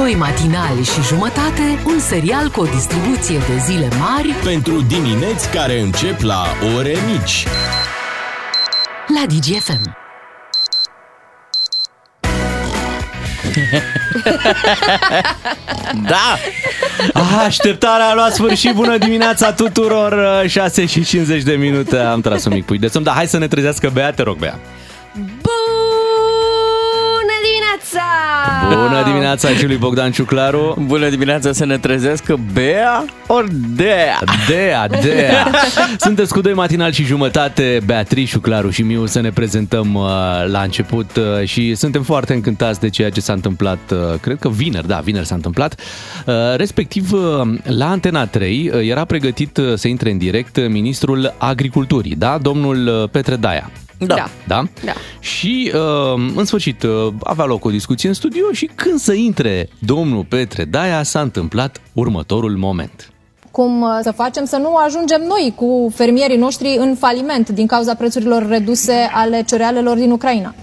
Doi matinali și jumătate, un serial cu o distribuție de zile mari Pentru dimineți care încep la ore mici. la DGFM. Da! Ah, Așteptarea a luat sfârșit. Bună dimineața tuturor. 6 și 50 de minute am tras un mic pui de somn. Dar hai să ne trezească Bea, te rog, Bea. Bună dimineața! Bună dimineața și lui Bogdan Ciuclaru. Bună dimineața să ne trezească Bea ori Dea? Dea, Dea. Sunteți cu doi matinal și jumătate, Beatrice, Claru și Miu, să ne prezentăm uh, la început uh, și suntem foarte încântați de ceea ce s-a întâmplat, uh, cred că vineri, da, vineri s-a întâmplat. Uh, Respectiv, uh, la Antena 3 uh, era pregătit uh, să intre în direct uh, ministrul agriculturii, da, domnul uh, Petre Daia. Da. Da. Da? Da. Și, uh, în sfârșit, uh, avea loc o discuție în studio și când să intre domnul Petre Daia, s-a întâmplat următorul moment. cum uh, să facem să nu ajungem noi cu fermierii noștri în faliment din cauza prețurilor reduse ale cerealelor din Ucraina.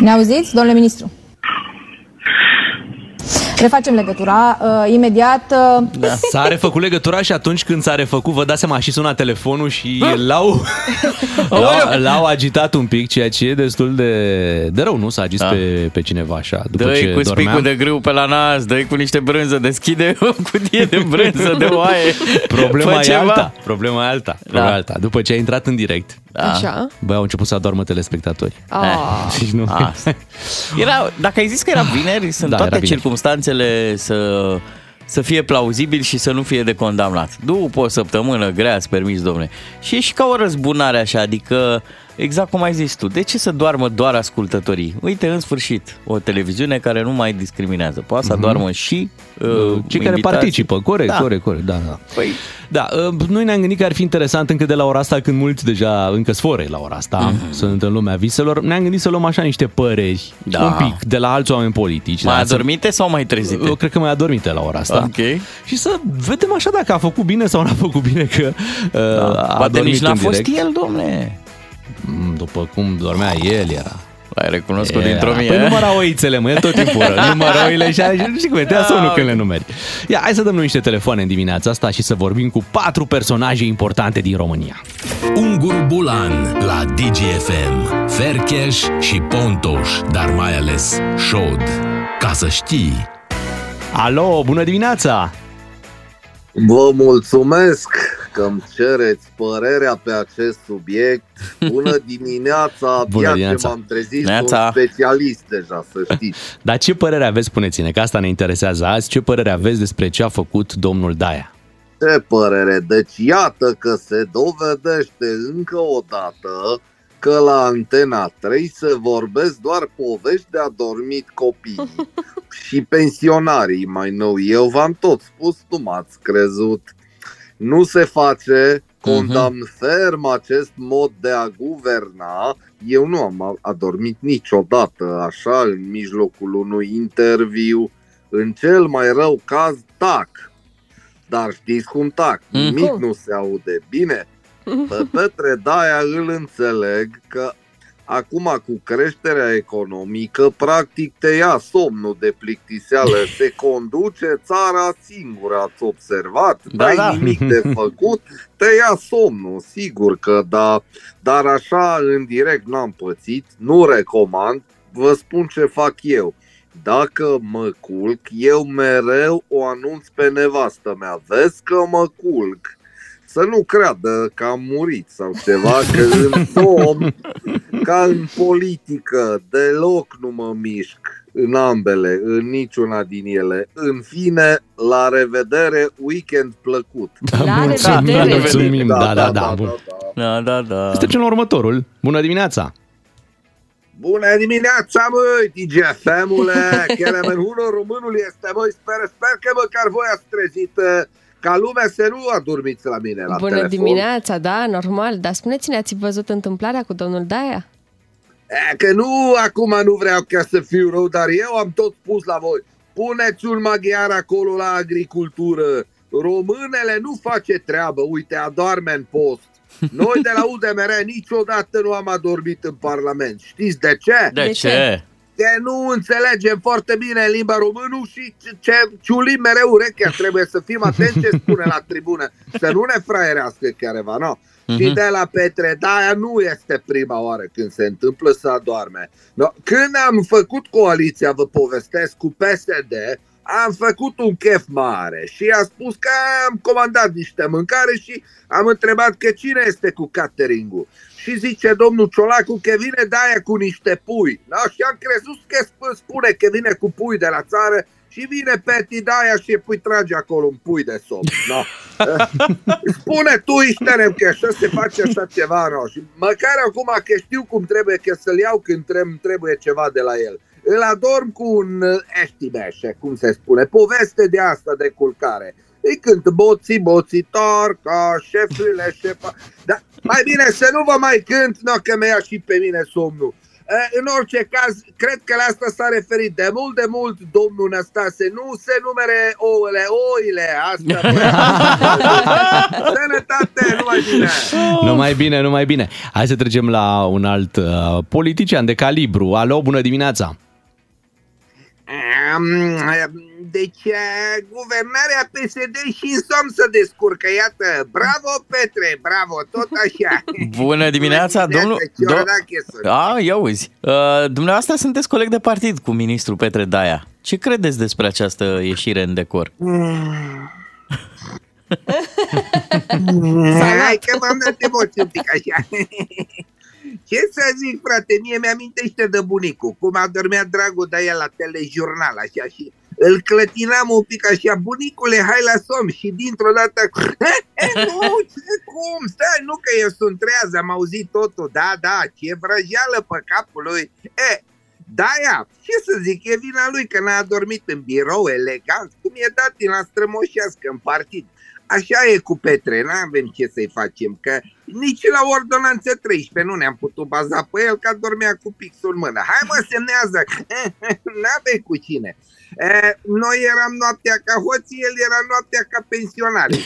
Ne auziți, domnule ministru? Refacem legătura. Uh, imediat uh, Da. S-a refăcut legătura și atunci când s-a refăcut, vă dați seama, a și sunat telefonul și l-au, l-au, l-au agitat un pic, ceea ce e destul de, de rău, nu? S-a agis Da. pe, pe cineva așa, după Dă-i ce cu dormea. spicul de grâu pe la nas, dă cu niște brânză, deschide o cutie de brânză, de oaie. Problema Fă e ceva. alta. Problema e alta. Problema Da. e alta. După ce a intrat în direct, Da. Așa. băi, au început să adormă telespectatorii. Ah. Deci nu... Asta. Era, dacă ai zis că era vineri, sunt Da, toate era vineri. Circumstanțele să, să fie plauzibil și să nu fie de condamnat. După o săptămână grea, îți permis, domne. Și e și ca o răzbunare așa, adică exact cum ai zis tu, de ce să doarmă doar ascultătorii? Uite, în sfârșit, o televiziune care nu mai discriminează. Poate să doarmă și uh, Mhm. Cei care invitații. participă, corect, Da. corect, corect, da, da. Păi, Da, uh, noi ne-am gândit că ar fi interesant încă de la ora asta, când mulți deja încă sfore la ora asta, Mhm. sunt în lumea viselor, ne-am gândit să luăm așa niște păreri, Da. un pic, de la alți oameni politici. mai da, să- adormite sau mai trezite? Eu cred că mai adormite la ora asta. Ok. Și să vedem așa dacă a făcut bine sau nu a făcut bine că uh, a Poate adormit nici n-a în fost direct. el, domne. Mm, După cum dormea el era. L-ai recunoscut Era. dintr-o mie. Păi număra oițele, mă, el tot timpul ră. Număra oile și așa, știi cum e, te ia somnul când le numeri. Ia, hai să dăm noi niște telefoane în dimineața asta și să vorbim cu patru personaje importante din România. Ungur Bulan la DGFM. Fercheș și Pontoș, dar mai ales Șod. Ca să știi... Alo, bună dimineața! Vă mulțumesc că îmi cereți părerea pe acest subiect. Bună dimineața, abia Bună ce dimineața. m-am trezit, Neața. sunt specialist deja, să știți. Dar ce părere aveți, spuneți-ne, că asta ne interesează azi, ce părere aveți despre ce a făcut domnul Daia? Ce părere? Deci iată că se dovedește încă o dată că la Antena 3 se vorbesc doar povești de adormit copii și pensionarii mai nou. Eu v-am tot spus, nu m-ați crezut. Nu se face, condamn ferm acest mod de a guverna. Eu nu am adormit niciodată așa în mijlocul unui interviu. În cel mai rău caz, tac. Dar știți cum tac? Mm. Nimic Cum? nu se aude. Bine, pe Petre Daia îl înțeleg că acum cu creșterea economică, practic te ia somnul de plictiseală, se conduce țara singură, ați observat? Da, N-ai da. nimic de făcut, te ia somnul, sigur că da, dar așa în direct n-am pățit, nu recomand, vă spun ce fac eu. Dacă mă culc, eu mereu o anunț pe nevastă mea. Vezi că mă culc. Să nu creadă că am murit sau ceva, că în somn, ca în politică, deloc nu mă mișc în ambele, în niciuna din ele. În fine, la revedere, weekend plăcut. La mulțumim, revedere. mulțumim, da, da, da, bun. da. Da, da, da. Să trecem la următorul. Bună dimineața! Bună dimineața, măi, DGFM-ule! Chiar unul românul este, măi, sper, sper că măcar voi ați trezit uh, ca lumea să nu adormiți la mine la Bună telefon. dimineața, da, normal. Dar spuneți-ne, ați văzut întâmplarea cu domnul Daia? E, că nu, acum nu vreau ca să fiu rău, dar eu am tot spus la voi. Puneți un maghiar acolo la agricultură. Românele nu face treabă, uite, adorme în post. Noi de la UDMR niciodată nu am adormit în Parlament. Știți de ce? De, De ce? ce? Că nu înțelegem foarte bine limba română și ce, ce ciulim mereu urechea. Trebuie să fim atenți ce spune la tribună. Să nu ne fraierească careva, nu? Uh-huh. Și de la Petre Daia nu este prima oară când se întâmplă să adorme. No, când am făcut coaliția, vă povestesc, cu PSD, am făcut un chef mare și a spus că am comandat niște mâncare și am întrebat că cine este cu catering-ul. Și zice domnul Ciolacu că vine de aia cu niște pui. Da? Și am crezut că spune că vine cu pui de la țară și vine Peti Daia și pui trage acolo un pui de somn. No. Spune tu, Iștenem, că așa se face așa ceva. No. Și măcar acum că știu cum trebuie că să-l iau când trebuie ceva de la el îl adorm cu un uh, eștimeșe, cum se spune, poveste de asta de culcare. Îi cânt boții, boții, torca, șefurile, șefa. Dar mai bine să nu vă mai cânt, nu că mi-a și pe mine somnul. În orice caz, cred că la asta s-a referit de mult, de mult domnul Năstase. Nu se numere ouăle, oile, asta. Sănătate, numai bine. Numai bine, numai bine. Hai să trecem la un alt uh, politician de calibru. Alo, bună dimineața! Deci, guvernarea PSD și în somn să descurcă, iată, bravo Petre, bravo, tot așa. Bună dimineața, domnul... Do- A, ia uzi, uh, dumneavoastră sunteți coleg de partid cu ministrul Petre Daia. Ce credeți despre această ieșire în decor? Hai că m-am dat emoții un pic așa. Ce să zic, frate, mie mi-amintește de bunicul, cum a dormit dragul de el la telejurnal, așa, și îl clătinam un pic așa, bunicule, hai la somn și dintr-o dată, nu, ce, cum, stai, nu că eu sunt treaz, am auzit totul, da, da, ce vrăjeală pe capul lui. E, da, ce să zic, e vina lui că n-a dormit în birou elegant, cum e dat din la strămoșească în partid. Așa e cu Petre, nu avem ce să-i facem, că nici la ordonanță 13 nu ne-am putut baza pe el, că dormea cu pixul în mână. Hai mă, semnează! N-avei cu cine. E, noi eram noaptea ca hoții, el era noaptea ca pensionari.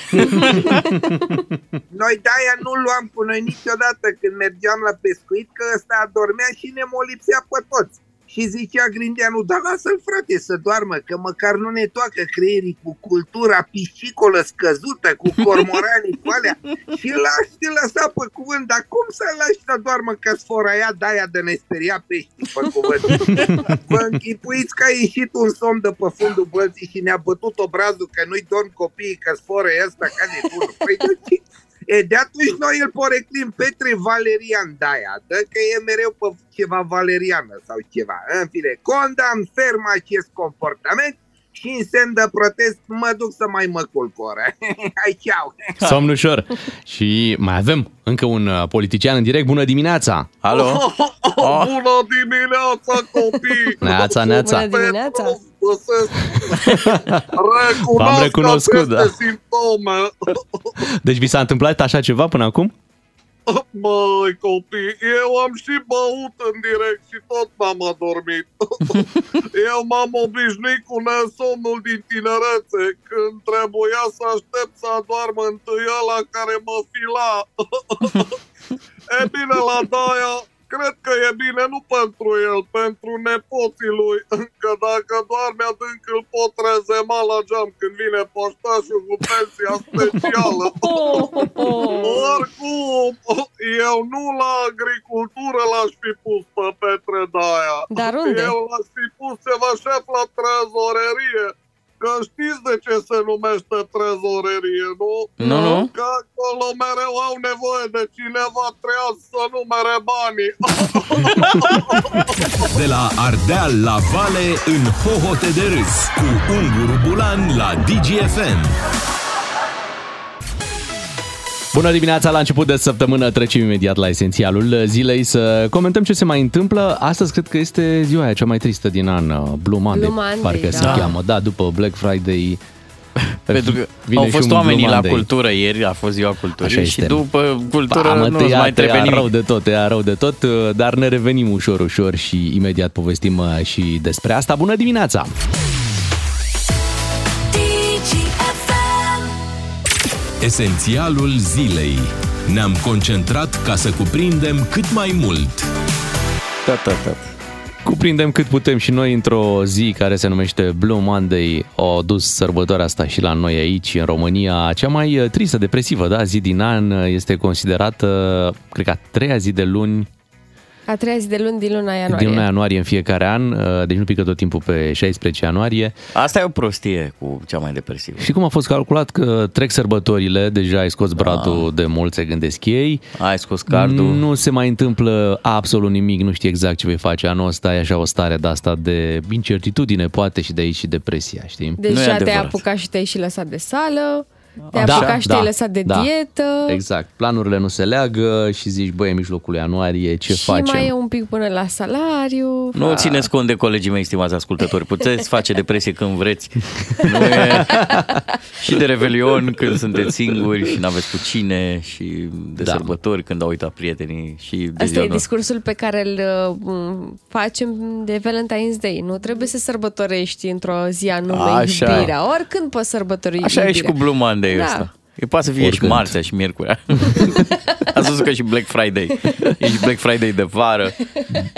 noi de-aia nu luam cu noi niciodată când mergeam la pescuit, că ăsta adormea și ne molipsea pe toți. Și zicea Grindeanu, dar lasă-l frate să doarmă, că măcar nu ne toacă creierii cu cultura piscicolă scăzută, cu cormoranii cu alea. Și lași te lăsa pe cuvânt, dar cum să lași să doarmă că sforaia de-aia de ne speria pești pe cuvânt? Vă închipuiți că a ieșit un somn de pe fundul bălții și ne-a bătut obrazul că nu-i dorm copiii că sforă ăsta ca de bunul. Păi de ce? E, de atunci noi îl poreclim Petre Valerian Daia, dă că e mereu pe ceva valeriană sau ceva. În fine, condamn ferm acest comportament și în semn de protest mă duc să mai mă culc oră. Hai, ceau! Somn ușor! și mai avem încă un uh, politician în direct. Bună dimineața! Alo! Oh, oh, oh, bună dimineața, copii! Neața, neața! Bună dimineața! V-am recunoscut, da. simptome. Deci vi s-a întâmplat așa ceva până acum? Măi, copii, eu am și băut în direct și tot m-am adormit. eu m-am obișnuit cu nesomnul din tinerețe, când trebuia să aștept să adoarmă întâi ăla care mă fila. e bine, la Daia cred că e bine nu pentru el, pentru nepoții lui, că dacă doarme adânc îl pot rezema la geam când vine poștașul cu pensia specială. Oricum, eu nu la agricultură l-aș fi pus pe Petre Daia. Dar unde? Eu l-aș fi pus ceva șef la trezorerie Că știți de ce se numește trezorerie, nu? Nu, nu. Că acolo mereu au nevoie de cineva treaz să numere banii. De la Ardeal la Vale în hohote de râs cu Unguru Bulan la DGFM. Bună dimineața, la început de săptămână trecem imediat la esențialul zilei să comentăm ce se mai întâmplă. Astăzi cred că este ziua aia cea mai tristă din an, Blue Monday, Blue Monday, parcă da. se cheamă. Da, după Black Friday Pentru că vine au și fost un oamenii Blue la Monday. cultură ieri, a fost ziua culturii Așa și este. după cultură Pa, mă, nu tăia, mai trebuie tăia nimic. rău de tot, tăia rău de tot, dar ne revenim ușor, ușor și imediat povestim uh, și despre asta. Bună dimineața! Esențialul zilei. Ne-am concentrat ca să cuprindem cât mai mult. Da, da, da. Cuprindem cât putem și noi într-o zi care se numește Blue Monday. O dus sărbătoarea asta și la noi aici, în România. Cea mai tristă, depresivă, da, zi din an este considerată, cred că a treia zi de luni A treia zi de luni din luna ianuarie. din luna ianuarie în fiecare an, uh, deci nu pică tot timpul pe 16 ianuarie. Asta e o prostie cu cea mai depresivă. Și cum a fost calculat că trec sărbătorile, deja ai scos bradul de mult, se gândesc ei. Ai scos cardul. Nu se mai întâmplă absolut nimic, nu știi exact ce vei face anul ăsta, e așa o stare de asta de incertitudine, poate și de aici și depresia, știi? Nu e Deja te-ai adevărat. apucat și te-ai și lăsat de sală, te-ai Da, apucat și da, te-ai lăsat de da. dietă. Exact, planurile nu se leagă și zici, băi, e mijlocul ianuarie, ce și facem? mai e un pic până la salariu. Nu țineți cont de colegii mei, stimați ascultători. Puteți face depresie când vreți. Nu e... și de Revelion când sunteți singuri și n-aveți cu cine și de Da. da. sărbători când au uitat prietenii și de Asta ziua e noastră. discursul pe care îl uh, facem de Valentine's Day. Nu trebuie să sărbătorești într-o zi anume Așa. iubirea. Oricând poți sărbători Așa e și iubirea. cu Blue Monday Da. Ăsta. E poate să fie Oricând. și marțea și miercurea. Ați văzut că și Black Friday. E și Black Friday de vară.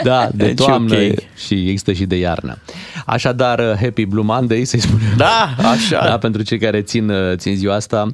Da, de Deci, toamnă ok. și există și de iarnă. Așadar, Happy Blue Monday, să-i spunem. Da, așa. Da, pentru cei care țin, țin ziua asta,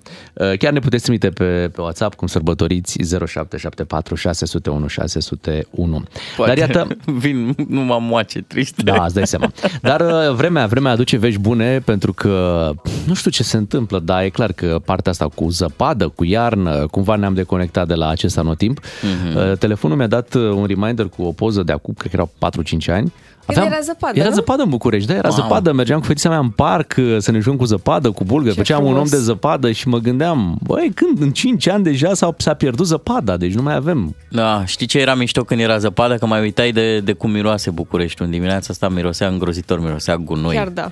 chiar ne puteți trimite pe, pe WhatsApp cum sărbătoriți 0774 601 601. Poate Dar iată, vin numai moace triste. da, îți dai seama. Dar uh, vremea, vremea aduce vești bune pentru că nu știu ce se întâmplă, dar e clar că partea asta cu zăpadă, cu iarnă, cumva ne-am deconectat de la acest anotimp. Mhm. Uh, Telefonul mi-a dat uh, un reminder cu o poză de acum, cred că erau 4-5 ani. Când era zăpadă, Era nu? zăpadă în București, da, era Wow. zăpadă. Mergeam cu fetița mea în parc uh, să ne jucăm cu zăpadă, cu bulgări. Ce Făceam un om frumos. de zăpadă și mă gândeam, băi, când? În 5 ani deja s-a, s-a pierdut zăpada, deci nu mai avem. Da, știi ce era mișto când era zăpadă? Că mai uitai de, de cum miroase București. În dimineața asta mirosea îngrozitor, mirosea gunoi. Chiar da.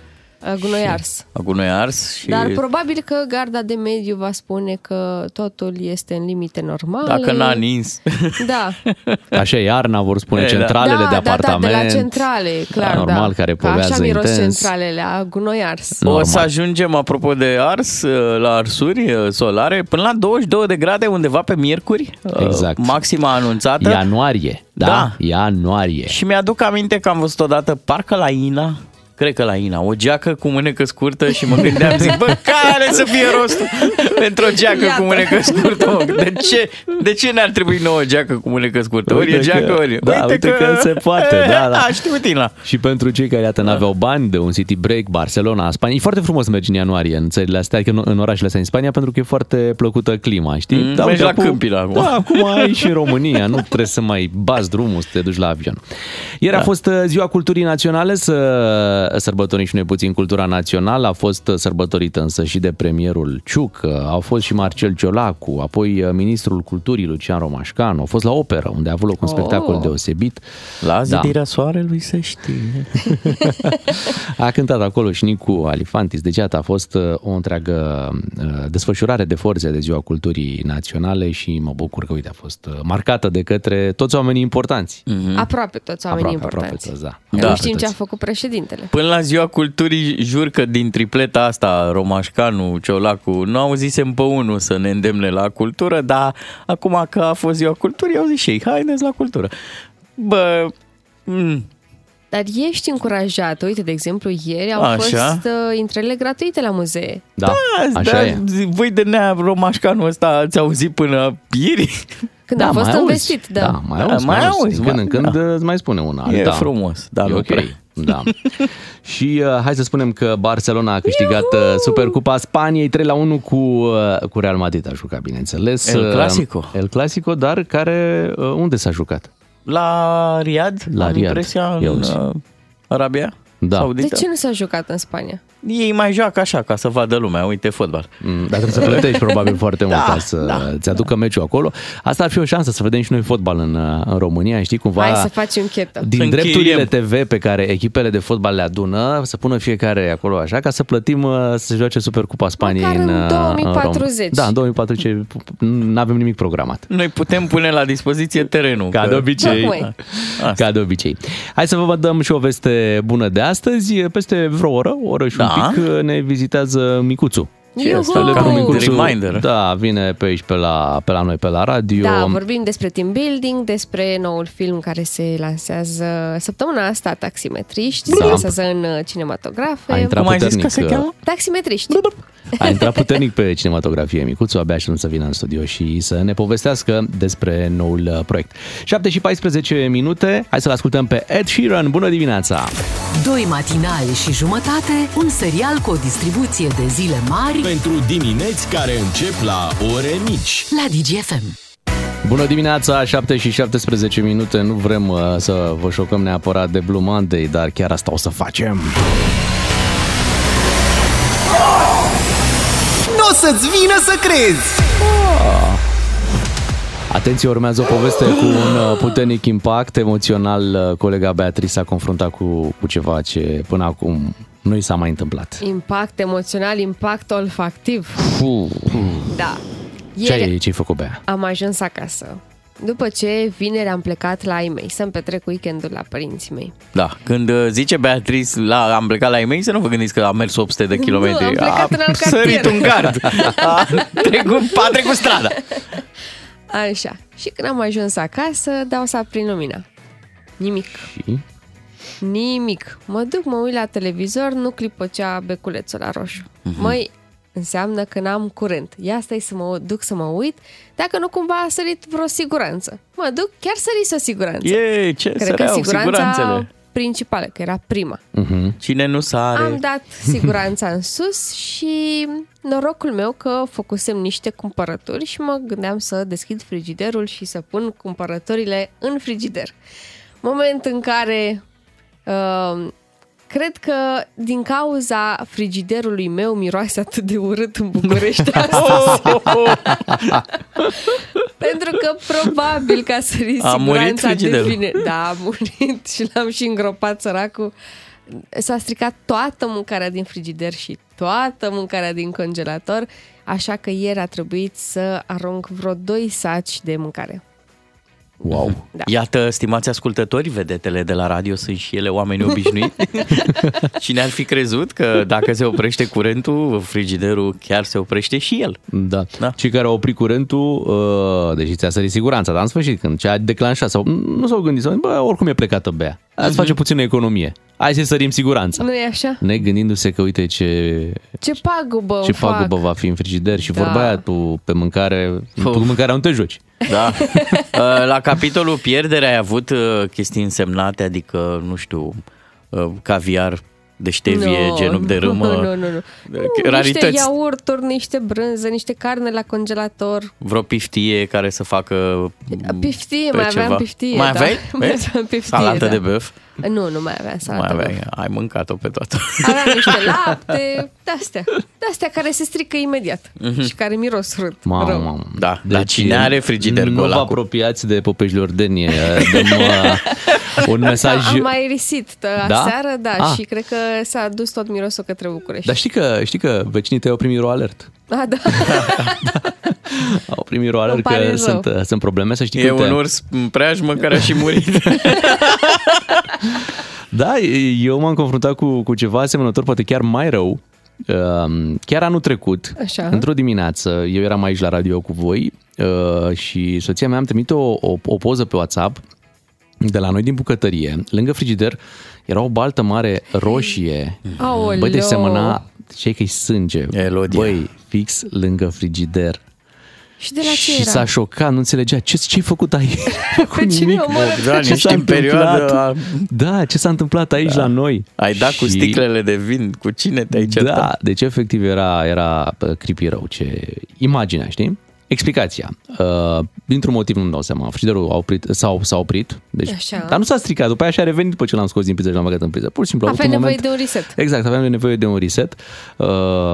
Uh, Gunoi ars. A gunoi ars și Dar probabil că garda de mediu va spune că totul este în limite normale. dacă n-a nins. Da. Așa e iarna, vor spune E, da. centralele da, de da, apartament. da, de la centrale, clar, Da, normal, da. care Că așa povează miros intens. centralele, a gunoi ars. Normal. O să ajungem, apropo de ars, la arsuri uh, solare, până la 22 de grade undeva pe miercuri. uh, Exact. Maxima anunțată. Ianuarie, da? Da. Ianuarie. Și mi-aduc aminte că am văzut odată, parcă la Ina, cred că la Ina, o geacă cu mânecă scurtă și mă gândeam, zic, bă, care să fie rostul pentru o geacă Iată. cu mânecă scurtă? Mă? De ce, de ce ne-ar trebui nouă o geacă cu mânecă scurtă? Ori e Uite că- geacă, ori... da, uite că se poate, da, da. A, știu Tina. Și pentru cei care, iată, n-aveau bani de un city break, Barcelona, Spania, e foarte frumos să mergi în ianuarie în țările astea, adică în- în orașele astea în Spania, pentru că e foarte plăcută clima, știi? Mm, mergi la Câmpina acum. Da, acum ai și în România, nu trebuie să mai bați drumul să te duci la avion. Ieri a fost uh, Ziua Culturii Naționale, să sărbătorim și noi puțin cultura națională, a fost uh, sărbătorită însă și de premierul Ciuc, uh, au fost și Marcel Ciolacu, apoi uh, ministrul culturii Lucian Romașcanu, au fost la operă, unde a avut loc un Oh. spectacol deosebit. La zidirea soarelui se știe. A cântat acolo și Nicu Alifantis, deci iată, a fost uh, o întreagă uh, desfășurare de forțe de Ziua Culturii Naționale și mă bucur că, uite, a fost uh, marcată de către toți oamenii importanți. Mm. Aproape toți oamenii Aproape, aproape importanți. toți, da. Nu Da. știm ce a făcut președintele. Până la ziua culturii, jur că din tripleta asta, Romașcanu, Ciolacu, nu auzisem pe unul să ne îndemne la cultură, dar acum că a fost ziua culturii, au zis și ei, haideți la cultură. Bă, mm, Dar ești încurajat. Uite, de exemplu, ieri au Așa. fost uh, intrările gratuite la muzee. Da, așa da, e. zi- Voi de nea Romașcanu ăsta ați auzit până ieri? Când da, a fost mai auzi. investit, da. da mai Da, auzi, mai mai auzi. auzi, Din când în da. când îți mai spune una E alta. frumos, dar e nu ok. prea. Da. și uh, hai să spunem că Barcelona a câștigat uh, Supercupa Spaniei 3 la 1 cu, uh, cu Real Madrid a jucat, bineînțeles. El Uh, Clasico. El Clasico, dar care uh, unde s-a jucat? La Riad? La am Riad. impresia, Ia în uzi. uh, Arabia? Da. Saudită? De ce nu s-a jucat în Spania? Ei mai joacă așa, ca să vadă lumea, uite fotbal. Mm, Dar trebuie să plătești probabil foarte mult Da, ca să da, ți aducă meciul acolo. Asta ar fi o șansă să vedem și noi fotbal în, uh, în România, știi, cumva... Hai să facem chetă. din Închiriem. drepturile TV pe care echipele de fotbal le adună, să pună fiecare acolo așa, ca să plătim uh, să se joace Supercupa Spaniei Măcar în uh, 2040. Rom- Da, în 2040 nu avem nimic programat. Noi putem pune la dispoziție terenul. Ca că- de obicei. Tocmai. Asta. Ca de obicei. Hai să vă dăm și o veste bună de astăzi. Peste vreo oră, o oră și Da. un pic, ne vizitează Micuțu. Ce Iuhu! asta? Ca un reminder. Da, vine pe aici, pe la, pe la noi, pe la radio. Da, vorbim despre team building, despre noul film care se lansează săptămâna asta, Taximetriști, se Da. lansează în uh, cinematografe. A intrat Cum ai zis puternic, că se cheamă? Taximetriști. A intrat puternic pe cinematografie Micuțu, abia aștept să vină în studio și să ne povestească despre noul uh, proiect. 7 și 14 minute, hai să-l ascultăm pe Ed Sheeran. Bună dimineața! Doi matinali și jumătate, un serial cu o distribuție de zile mari Pentru dimineți care încep la ore mici. la DGFM. Bună dimineața, 7 și 17 minute. Nu vrem uh, să vă șocăm neapărat de Blue Monday, dar chiar asta o să facem. Nu o să-ți vină să crezi! Atenție, urmează o poveste cu un uh, puternic impact emoțional. Uh, Colega Beatrice s-a confruntat cu, cu ceva ce până acum nu i s-a mai întâmplat. Impact emoțional, impact olfactiv. Puh. Da. Ce Ieri ai, ce-ai făcut, Bea? am ajuns acasă. După ce vineri am plecat la ai mei să-mi petrec weekendul la părinții mei. Da, când uh, zice Beatrice, la, am plecat la e să nu vă gândiți că am mers 800 de kilometri. am plecat în alt sărit cartier. un gard. A trecut, a trecut strada. Așa. Și când am ajuns acasă, dau să aprind lumina. Nimic. Și? Nimic. Mă duc, mă uit la televizor, nu clipăcea beculețul la roșu. Uh-huh. Măi, înseamnă că n-am curent. Ia stai să mă duc să mă uit, dacă nu cumva a sărit vreo siguranță. Mă duc, chiar sărit o siguranță. E, ce Cred că săreau siguranța siguranțele. principală, că era prima. Uh-huh. Cine nu sare? Am dat siguranța în sus și norocul meu că făcusem niște cumpărături și mă gândeam să deschid frigiderul și să pun cumpărăturile în frigider. Moment în care uh, cred că din cauza frigiderului meu miroase atât de urât în București astăzi. Pentru că probabil că a sărit A murit siguranța de frigiderul. vine. Da, a murit și l-am și îngropat săracul. S-a stricat toată mâncarea din frigider și toată mâncarea din congelator, așa că ieri a trebuit să arunc vreo 2 saci de mâncare. Wow. Da. Iată, stimați ascultători, vedetele de la radio sunt și ele oameni obișnuiți. Cine ar fi crezut că dacă se oprește curentul, frigiderul chiar se oprește și el. Da. Da. da. Cei care au oprit curentul, uh, deși ți-a sărit siguranța, dar în sfârșit, când ce a declanșat, sau nu s-au gândit, sau, bă, oricum e plecată Bea. Ați face puțină economie. Hai să sărim siguranța. Nu e așa? Ne gândindu-se că uite ce, Ce pagubă ce îmi fac. pagubă va fi în frigider și Da. vorba aia tu pe mâncare, Uf. pe mâncarea nu te joci. Da. Uh, La capitolul pierdere ai avut uh, chestii însemnate, adică, nu știu, uh, caviar de ștevie, Nu, genuc de râmă. Nu, nu, nu. nu. Uh, Niște Rarități. iaurturi, niște brânză, niște carne la congelator. Vreo piftie care să facă Piftie, pe mai ceva. aveam piftie. Mai da. aveai? Mai Vezi? aveam piftie, Salată da. de băf. Nu, nu mai aveam salată Mai de aveai, băf. ai mâncat-o pe toată. Aveam niște lapte, de-astea. De-astea care se strică imediat și care miros urât. Mamă, rău. mamă. Da, dar cine are frigider Nu gol vă acum? apropiați de Popejile Ordenie. Dăm uh, un mesaj... Da, am mai risit tă- Da? aseară, da, Ah. și cred că s-a dus tot mirosul către București. Dar știi că, știi că vecinii tăi au primit o alert. Ah, da. Au primit o alert Îmi pare că rău. sunt, uh, sunt probleme. Să știi E că, uite, un urs în preajmă care a și murit. Da, eu m-am confruntat cu, cu ceva asemănător, poate chiar mai rău. Um, Chiar anul trecut, Așa. într-o dimineață, eu eram aici la radio cu voi uh, și soția mea am trimit o, o, o poză pe WhatsApp de la noi din bucătărie. Lângă frigider era o baltă mare roșie. Aoleo. Băi, deci semăna, ce că-i sânge. Elodia. Băi, fix lângă frigider. Și de la ce și era? s-a șocat, nu înțelegea ce, ce-ai făcut aici. Pe cine omorât? Da, Ce ești s-a în perioadă... întâmplat? a- Da, ce s-a întâmplat aici la noi? Ai dat cu Și- sticlele de vin, cu cine te-ai certat? Da, deci efectiv era, era bă, creepy rău, ce imaginea, știi? Explicația. Uh, dintr-un motiv nu-mi dau seama. Frigiderul a oprit, s-a, s-a oprit, deci, Așa. dar nu s-a stricat. După aia și-a revenit după ce l-am scos din priză și l-am băgat în priză. Pur și simplu a avut Aveai un nevoie moment... de un reset. Exact, aveam nevoie de un reset. Uh,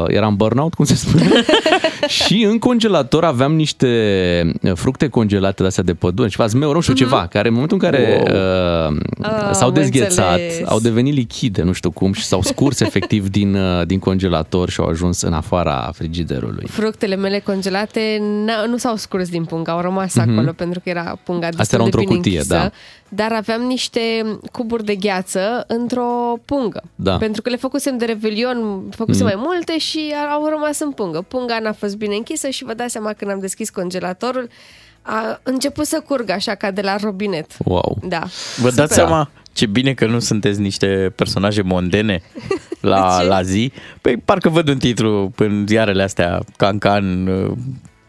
eram burnout, cum se spune. și în congelator aveam niște fructe congelate de astea de pădure, ceva zmeu, nu știu ceva, care în momentul în care uh, Ah, s-au am dezghețat, înțeles. au devenit lichide, nu știu cum, și s-au scurs efectiv din, uh, din congelator și au ajuns în afara frigiderului. Fructele mele congelate n- nu s-au scurs din pungă, au rămas mm-hmm. acolo pentru că era punga destul Astea erau de într-o bine cutie, închisă, da. dar aveam niște cuburi de gheață într-o pungă. Da. Pentru că le făcusem de revelion, făcusem Mhm. mai multe și au rămas în pungă. Punga n-a fost bine închisă și vă dați seama când am deschis congelatorul, a început să curgă așa ca de la robinet. Wow. Da. Vă Super. dați seama ce bine că nu sunteți niște personaje mondene la, De ce? la zi? Păi parcă văd un titlu în ziarele astea, Cancan,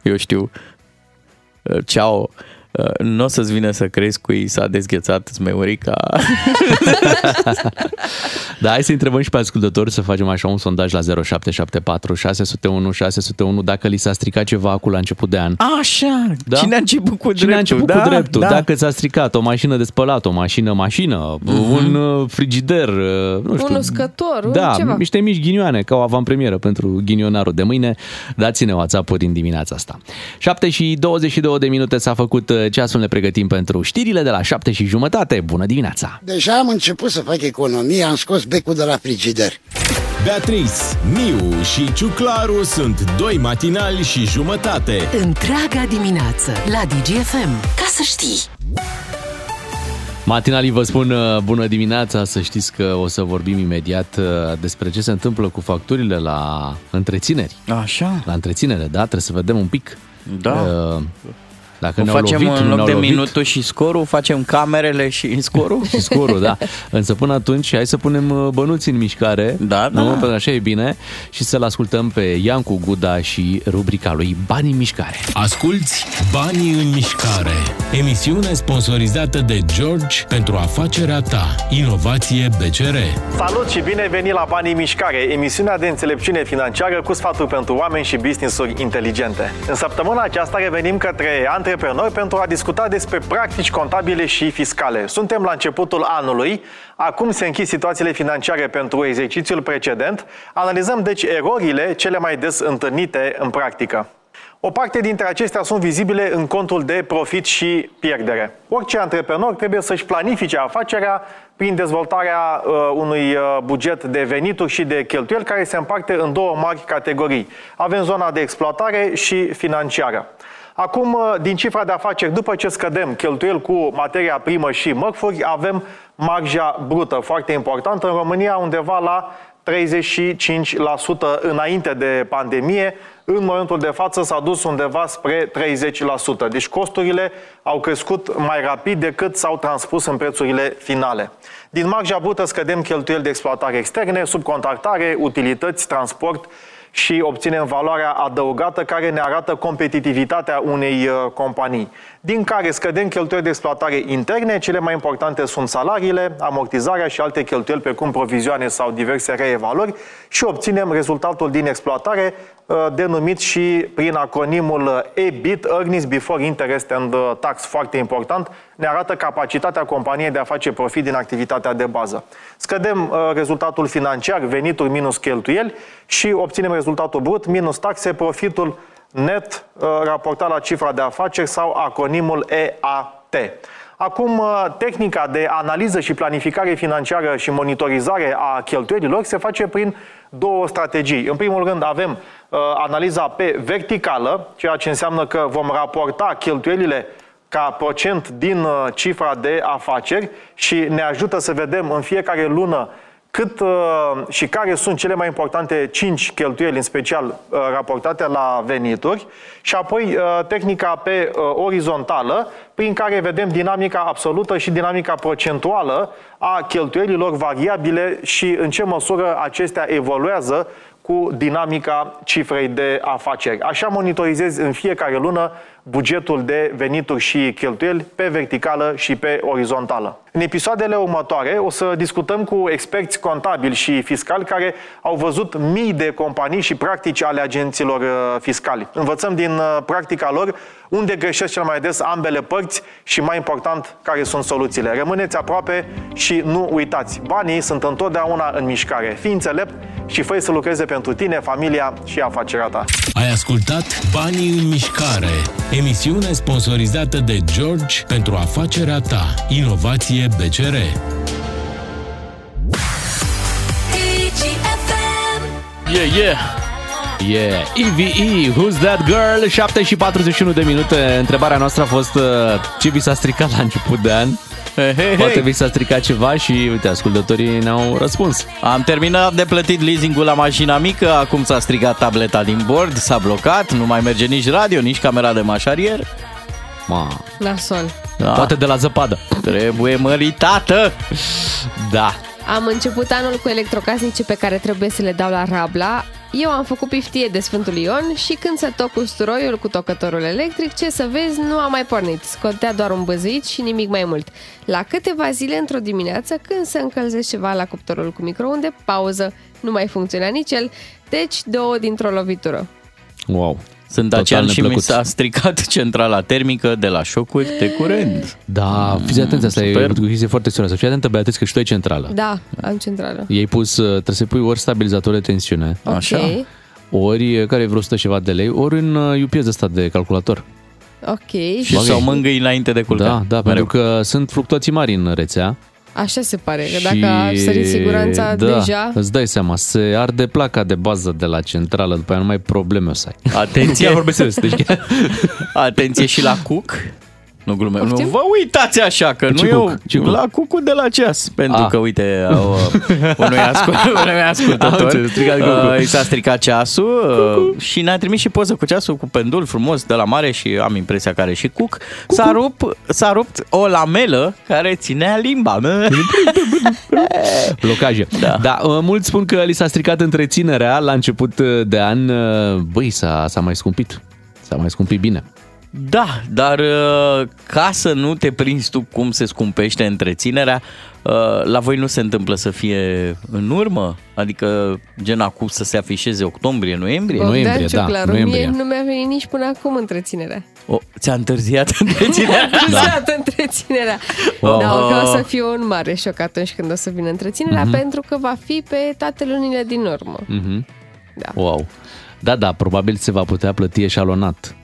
eu știu, ceau, nu o să-ți vină să crezi cui s-a dezghețat smeurica. Da, hai să întrebăm și pe ascultători să facem așa un sondaj la 0774 601 601 dacă li s-a stricat ceva acum la început de an. Așa, Da? cine a început cu Cine a dreptul? început da, cu dreptul? Da. Dacă ți-a stricat o mașină de spălat, o mașină mașină, un uh, frigider, uh, nu știu. Un uscător, un da, ceva. niște mici ghinioane, ca o avantpremieră pentru ghinionarul de mâine. Dați-ne WhatsApp-uri din dimineața asta. 7 și 22 de minute s-a făcut uh, ceasul, ne pregătim pentru știrile de la 7 și jumătate. Bună dimineața! Deja am început să fac economie, am scos becul de la frigider. Beatrice, Miu și Ciuclaru sunt doi matinali și jumătate. Întreaga dimineață la DGFM. Ca să știi! Matinalii vă spun uh, bună dimineața, să știți că o să vorbim imediat uh, despre ce se întâmplă cu facturile la întrețineri. Așa. La întreținere, da? Trebuie să vedem un pic. Da. Uh, Dacă O ne-au facem lovit, în nu loc ne-au de lovit. minutul și scorul, facem camerele și scorul? și scorul, da. Însă până atunci, hai să punem uh, bănuți în mișcare. Da, da. Nu? Pentru că așa e bine. Și să-l ascultăm pe Iancu Guda și rubrica lui Bani în mișcare. Asculți Banii în mișcare. Emisiune sponsorizată de George pentru afacerea ta. Inovație BCR. Salut și bine ai venit la Banii în Mișcare, emisiunea de înțelepciune financiară cu sfaturi pentru oameni și business-uri inteligente. În săptămâna aceasta revenim către antreprenori pentru a discuta despre practici contabile și fiscale. Suntem la începutul anului, acum se închid situațiile financiare pentru exercițiul precedent, analizăm deci erorile cele mai des întâlnite în practică. O parte dintre acestea sunt vizibile în contul de profit și pierdere. Orice antreprenor trebuie să-și planifice afacerea prin dezvoltarea uh, unui uh, buget de venituri și de cheltuieli care se împarte în două mari categorii. Avem zona de exploatare și financiară. Acum, uh, din cifra de afaceri, după ce scădem cheltuieli cu materia primă și mărfuri, avem marja brută, foarte importantă. În România, undeva la 35% înainte de pandemie, în momentul de față s-a dus undeva spre 30%. Deci costurile au crescut mai rapid decât s-au transpus în prețurile finale. Din marja brută scădem cheltuieli de exploatare externe, subcontractare, utilități, transport și obținem valoarea adăugată care ne arată competitivitatea unei uh, companii. Din care scădem cheltuieli de exploatare interne, cele mai importante sunt salariile, amortizarea și alte cheltuieli precum provizioane sau diverse reevaluări și obținem rezultatul din exploatare uh, denumit și prin acronimul EBIT, Earnings Before Interest and uh, Tax, foarte important, ne arată capacitatea companiei de a face profit din activitatea de bază. Scădem uh, rezultatul financiar, venituri minus cheltuieli și obținem rezultatul brut minus taxe, profitul net uh, raportat la cifra de afaceri sau acronimul EAT. Acum, uh, tehnica de analiză și planificare financiară și monitorizare a cheltuielilor se face prin două strategii. În primul rând avem uh, analiza pe verticală, ceea ce înseamnă că vom raporta cheltuielile ca procent din uh, cifra de afaceri și ne ajută să vedem în fiecare lună cât uh, și care sunt cele mai importante 5 cheltuieli, în special uh, raportate la venituri, și apoi uh, tehnica pe uh, orizontală, prin care vedem dinamica absolută și dinamica procentuală a cheltuielilor variabile și în ce măsură acestea evoluează cu dinamica cifrei de afaceri. Așa monitorizezi în fiecare lună bugetul de venituri și cheltuieli pe verticală și pe orizontală. În episoadele următoare o să discutăm cu experți contabili și fiscali care au văzut mii de companii și practici ale agenților uh, fiscali. Învățăm din uh, practica lor unde greșesc cel mai des ambele părți și, mai important, care sunt soluțiile. Rămâneți aproape și nu uitați. Banii sunt întotdeauna în mișcare. Fii înțelept și fă să lucreze pentru tine, familia și afacerea ta. Ai ascultat Banii în mișcare. Emisiune sponsorizată de George pentru afacerea ta. Inovație BCR. Yeah, yeah! Yeah, EVE, Who's That Girl? 7 și 41 de minute. Întrebarea noastră a fost uh, ce vi s-a stricat la început de an? Hei, hei, Poate hei. vi s-a stricat ceva și, uite, ascultătorii ne-au răspuns. Am terminat de plătit leasingul la mașina mică, acum s-a strigat tableta din bord, s-a blocat, nu mai merge nici radio, nici camera de mașarier. Ma, Nasol. Da. Poate de la zăpadă. Trebuie măritată! Da. Am început anul cu electrocasnice pe care trebuie să le dau la Rabla. Eu am făcut piftie de Sfântul Ion și când se toc usturoiul cu tocătorul electric, ce să vezi, nu a mai pornit. Scotea doar un băzăit și nimic mai mult. La câteva zile, într-o dimineață, când se încălzește ceva la cuptorul cu microunde, pauză, nu mai funcționa nici el, deci două dintr-o lovitură. Wow. Sunt Total Dacian și mi neplăcut. s-a stricat centrala termică de la șocuri de curent. Da, fiți atenți, asta e Super. o chestie foarte serioasă. Fii atentă, Beatrice, că și tu ai centrală. Da, am centrală. Ei pus, uh, trebuie să pui ori stabilizator de tensiune, Așa. Ok, ori uh, care e vreo 100 ceva de lei, ori în uh, UPS ăsta de calculator. ok. Și Ok. să o mângâi înainte de culcare. Da, da, Mereu. pentru că sunt fluctuații mari în rețea. Așa se pare, că dacă a sărit siguranța da, deja... îți dai seama, se arde placa de bază de la centrală, după aia nu mai ai probleme o să ai. Atenție. Chiar vorbesc serios, deci chiar... Atenție și la cuc. Nu glume, nu Poftim? vă uitați așa, că Ce nu cuc? eu, Ce cuc? la cucul de la ceas. Pentru Ah. că, uite, au, unui, ascult, unui Am ascultător înțeles, stricat cucul. uh, i s-a stricat ceasul uh, și ne-a trimis și poză cu ceasul cu pendul frumos de la mare și am impresia că are și cuc. S-a rupt, s-a rupt o lamelă care ținea limba. Blocaje. Da. da uh, mulți spun că li s-a stricat întreținerea la început uh, de an. Uh, Băi, s-a, s-a mai scumpit. S-a mai scumpit bine. Da, dar uh, ca să nu te prinzi tu cum se scumpește întreținerea, uh, la voi nu se întâmplă să fie în urmă? Adică gen acum să se afișeze octombrie, noiembrie? Bă. noiembrie, Bogdan da, Ciuclaru, noiembrie. Mie nu mi-a venit nici până acum întreținerea. O, ți-a întârziat întreținerea? Da. întreținerea. Wow. Da, că o să fiu un mare șoc atunci când o să vină întreținerea, Mhm. pentru că va fi pe toate lunile din urmă. Mhm. Da. Wow. Da, da, probabil se va putea plăti eșalonat.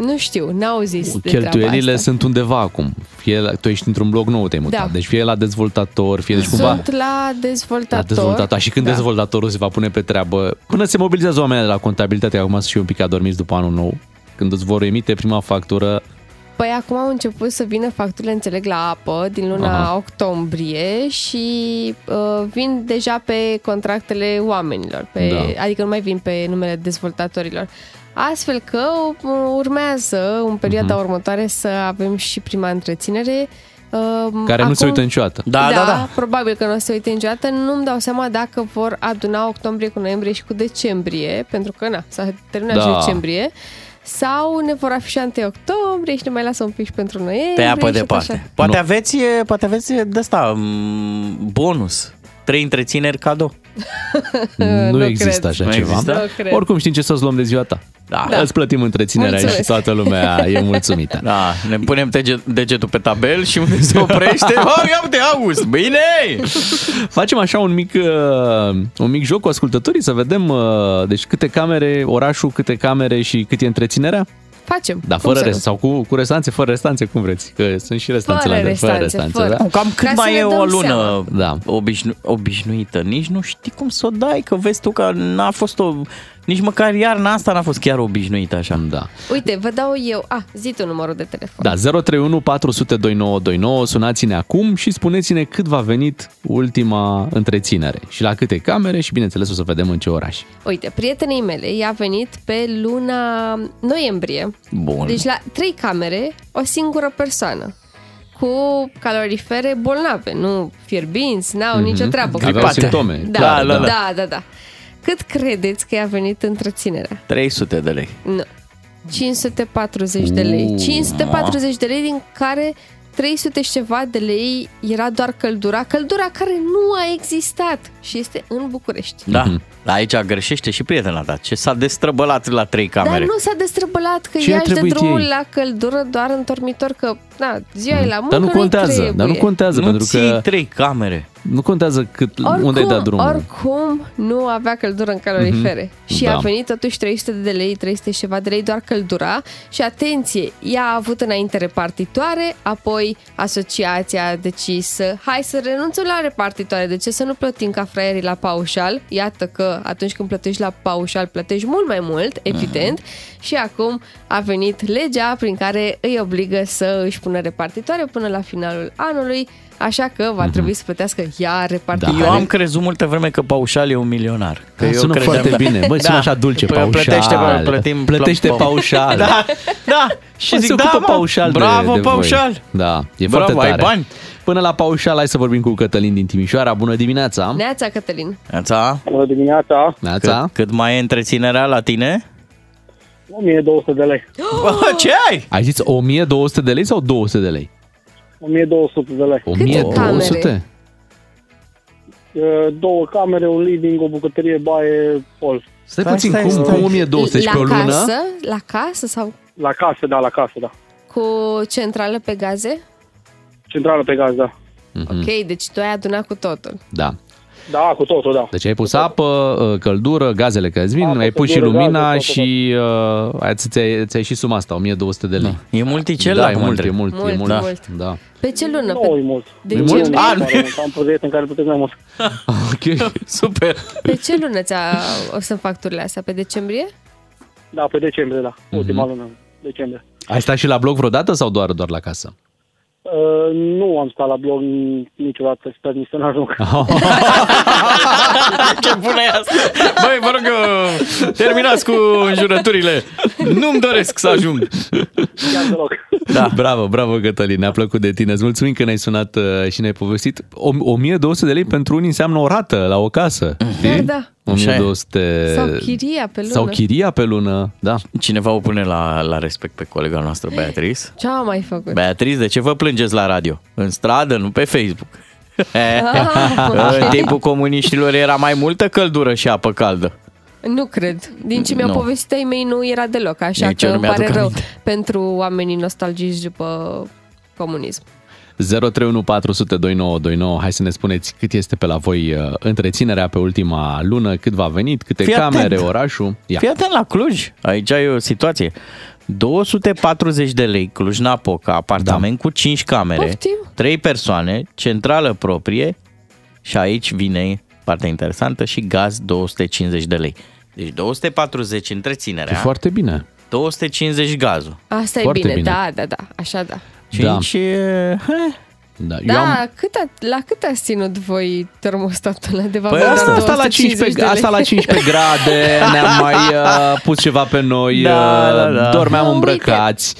Nu știu, n-au zis de Cheltuielile treaba asta. sunt undeva acum. Fie la, tu ești într-un blog nou, te-ai mutat. Da. Deci fie la dezvoltator, fie deci cumva Sunt la dezvoltator. la dezvoltator. Și când Da. dezvoltatorul se va pune pe treabă, până se mobilizează oamenii de la contabilitate, acum să și un pic adormiți după anul nou, când îți vor emite prima factură, Păi acum au început să vină facturile, înțeleg, la apă din luna Aha. octombrie și uh, vin deja pe contractele oamenilor, pe, Da. adică nu mai vin pe numele dezvoltatorilor. Astfel că uh, urmează în perioada Mhm. următoare să avem și prima întreținere. Uh, care nu se uită niciodată. Da, da, da. probabil că nu o să se uite niciodată. Nu-mi dau seama dacă vor aduna octombrie cu noiembrie și cu decembrie, pentru că, na, s-a terminat Da. și decembrie, sau ne vor afișa 1 octombrie și ne mai lasă un pic și pentru noiembrie. Pe apă și tot departe. așa. Poate Nu. aveți, poate aveți de asta bonus. Trei întrețineri cadou. Nu, Nu există cred. așa Nu ceva. există? Nu cred. Oricum știm ce să-ți luăm de ziua ta. Da. Da. Îți plătim întreținerea Mulțumesc. și toată lumea e mulțumită. Da, ne punem dege- degetul pe tabel și unde se oprește, oh, ia uite, august, bine! Facem așa un mic, uh, un mic joc cu ascultătorii să vedem uh, deci câte camere, orașul, câte camere și cât e întreținerea. Facem. Da, Cum fără să nu? rest, sau cu, cu restanțe, fără restanțe, cum vreți. Că sunt și restanțe Fără la restanțe, restanțe, fără. da? Cam cât Ca să mai ne e o dăm lună seama. Da. obișnu- obișnuită? Nici nu știi cum să o dai, că vezi tu că n-a fost o... Nici măcar iarna asta n-a fost chiar obișnuită așa. Da. Uite, vă dau eu. Ah, zi tu numărul de telefon. Da, 031 400 2929, sunați-ne acum și spuneți-ne cât va venit ultima întreținere și la câte camere și bineînțeles o să vedem în ce oraș. Uite, prietenei mele i-a venit pe luna noiembrie. Bun. Deci la trei camere, o singură persoană. Cu calorifere bolnave, nu fierbinți, n-au nicio treabă. cu Mhm. Aveau Gripate. simptome. Da, Da, da, da, da, da. da, da, da. Cât credeți că i-a venit întreținerea? 300 de lei. Nu. 540 de lei. Uh, 540 de lei din care 300 și ceva de lei era doar căldura, căldura care nu a existat și este în București. Da, Mhm. aici greșește și prietena ta. Ce s-a destrăbălat la trei camere. Dar nu s-a destrăbălat că Ce a ea își dă trebuit drumul ei? la căldură doar în dormitor, că na, ziua e la muncă, Dar nu nu-i contează, trebuie. dar nu contează nu pentru ții că trei camere. Nu contează cât, Oricum, unde ai dat drumul. oricum nu avea căldură în calorifere. Mhm. Și Da. a venit totuși 300 de lei, 300 și ceva de lei doar căldura. Și atenție, ea a avut înainte repartitoare, apoi asociația a decis hai să renunțăm la repartitoare, de ce să nu plătim ca fraierii la paușal? Iată că atunci când plătești la paușal, plătești mult mai mult, evident. Și acum a venit legea prin care îi obligă să își pună repartitoare până la finalul anului, așa că va trebui să plătească ea repartitoare. Eu am crezut multă vreme că Paușal e un milionar. Că Da, eu sună credeam- foarte bine. Băi, sună așa dulce, Păi, paușal. Plătește, bă, plătim, Plătește plă- paușal. Da, da. Și Bă, zic, se da, ocupă mă, paușal de, bravo, de voi. paușal. Da, e Bravo, foarte ai tare. bani. Până la paușal, hai să vorbim cu Cătălin din Timișoara. Bună dimineața! Neața, Cătălin. Neața? Bună dimineața! Neața? Cât, cât mai e întreținerea la tine? 1200 de lei. Bă, ce ai? Ai zis 1200 de lei sau 200 de lei? 1200 de lei. 1200? E, Două camere, un living, o bucătărie, baie, hol. Stai puțin, cum, cum 1200 și la pe o lună? casă? La casă sau La casă, da, la casă, da. cu centrală pe gaze? Centrală pe gaz, da. Mhm. Ok, deci tu ai adunat cu totul. Da. Da, cu totul, da. Deci ai pus apă, uh, căldură, gazele că îți vin, Apă, ai pus și căldură, lumina gaze, tot, și uh, ai- ți-ai, ți-ai și suma asta, 1200 de lei. E multicel Da, la e mult, Mândre. e mult, e Mult, mult. mult. Da. Pe ce lună? Nu Pe, e mult. de E ce, mult? Pe, An. Am proiect în care plătesc mai mult. Ok. Super. pe ce lună ți o să facturile astea? Pe decembrie? Da, pe decembrie, da. Mhm. Ultima lună, decembrie. Ai stat și la bloc vreodată sau doar, doar la casă? Uh, nu am stat la blog niciodată, sper nici să nu ajung. Ce bună e asta? Băi, vă rog, uh, terminați cu înjurăturile. Nu-mi doresc să ajung. Chiar deloc. Da. Bravo, bravo Cătălin, ne-a plăcut de tine. Îți mulțumim că ne-ai sunat uh, și ne-ai povestit. O, 1200 de lei pentru unii înseamnă o rată la o casă. Știi? Da, da. 1200... Sau chiria pe lună. Sau chiria pe lună, da. Cineva o pune la, la respect pe colega noastră, Beatrice. Ce am mai făcut? Beatrice, de ce vă plângeți la radio? În stradă, nu pe Facebook. Ah, În timpul comuniștilor era mai multă căldură și apă caldă. Nu cred. Din ce mi-au Nu. povestit ai mei, nu era deloc, așa Nici că eu nu îmi pare mi-aduc rău aminte. pentru oamenii nostalgici după comunism. 031 400 2929. Hai să ne spuneți cât este pe la voi uh, întreținerea pe ultima lună, cât v-a venit, câte Fii camere, atent. orașul. Ia. Fii atent la Cluj, aici e o situație. 240 de lei Cluj-Napoca, apartament Da. cu 5 camere, Poftim? 3 persoane, centrală proprie și aici vine partea interesantă și gaz 250 de lei. Deci 240 E întreținerea, foarte bine. 250 gazul. Asta Foarte e bine. bine. da, da, da, așa da. 5 Da. e... Da, eu Da, am... cât a, la cât ați ținut voi termostatul ăla de Păi valoare? Asta, doar asta, la 250 15, de lei? asta la 15 grade, ne-am mai uh, pus ceva pe noi, Da, uh, da, da. dormeam Nu, îmbrăcați.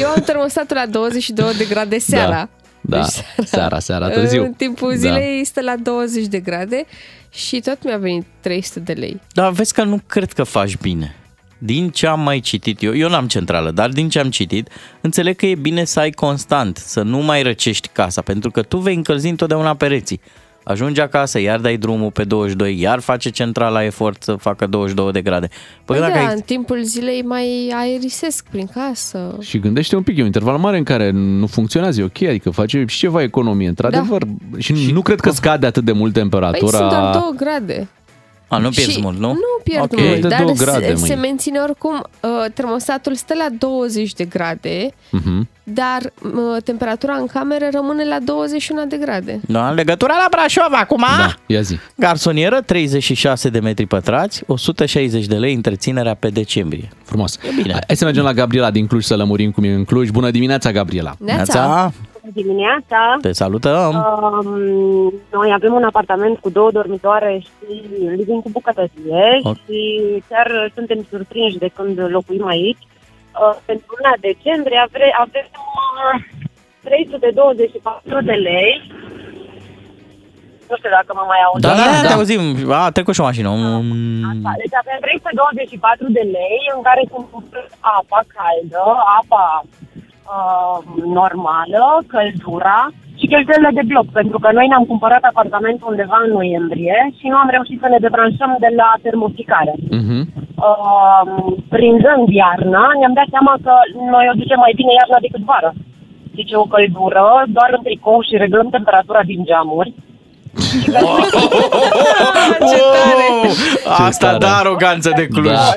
Eu am termostatul la 22 de grade seara. Da, Deci seara, seara târziu. În timpul Da. zilei stă la 20 de grade și tot mi-a venit 300 de lei. Dar vezi că nu cred că faci bine. Din ce am mai citit eu, eu n-am centrală, dar din ce am citit, înțeleg că e bine să ai constant, să nu mai răcești casa, pentru că tu vei încălzi întotdeauna pereții. Ajungi acasă, iar dai drumul pe 22, iar face centrala efort să facă 22 de grade. Păi, Păi dacă da, ai... în timpul zilei mai aerisesc prin casă. Și gândește un pic, e un interval mare în care nu funcționează, e ok, adică face și ceva economie, într-adevăr. Da. Și nu cred că scade atât de mult Păi temperatura. sunt doar 2 grade. A, nu pierzi și mult, nu? Nu pierd Ok. mult, De dar două se, grade, se măi. menține oricum. Uh, termostatul stă la 20 de grade, Mhm. dar uh, temperatura în cameră rămâne la 21 de grade. Da, în legătura la Brașov acum. Da, ia zi. Garsonieră, 36 de metri pătrați, 160 de lei întreținerea pe decembrie. Frumos. E bine. Hai să mergem la Gabriela din Cluj să lămurim cum e în Cluj. Bună dimineața, Gabriela. Neața. Dimineața. Te salutăm! Um, noi avem un apartament cu două dormitoare și living cu bucătărie Ok. și chiar suntem surprinși de când locuim aici. Uh, pentru luna decembrie avre, avem uh, 324 de lei. Nu știu dacă mă mai auzi. Da, da, da, te auzim. A, a trecut și o mașină. Mm, Da, Deci avem 324 de lei în care sunt apa caldă, apa uh, normală, căldura și cheltuielile de bloc, pentru că noi ne-am cumpărat apartamentul undeva în noiembrie și nu am reușit să ne debranșăm de la termoficare. Mhm. Uh, prinzând iarna, ne-am dat seama că noi o ducem mai bine iarna decât vara. Deci o căldură, doar în tricou și reglăm temperatura din geamuri. Ce tare! Asta tare. da aroganță de Cluj. Da.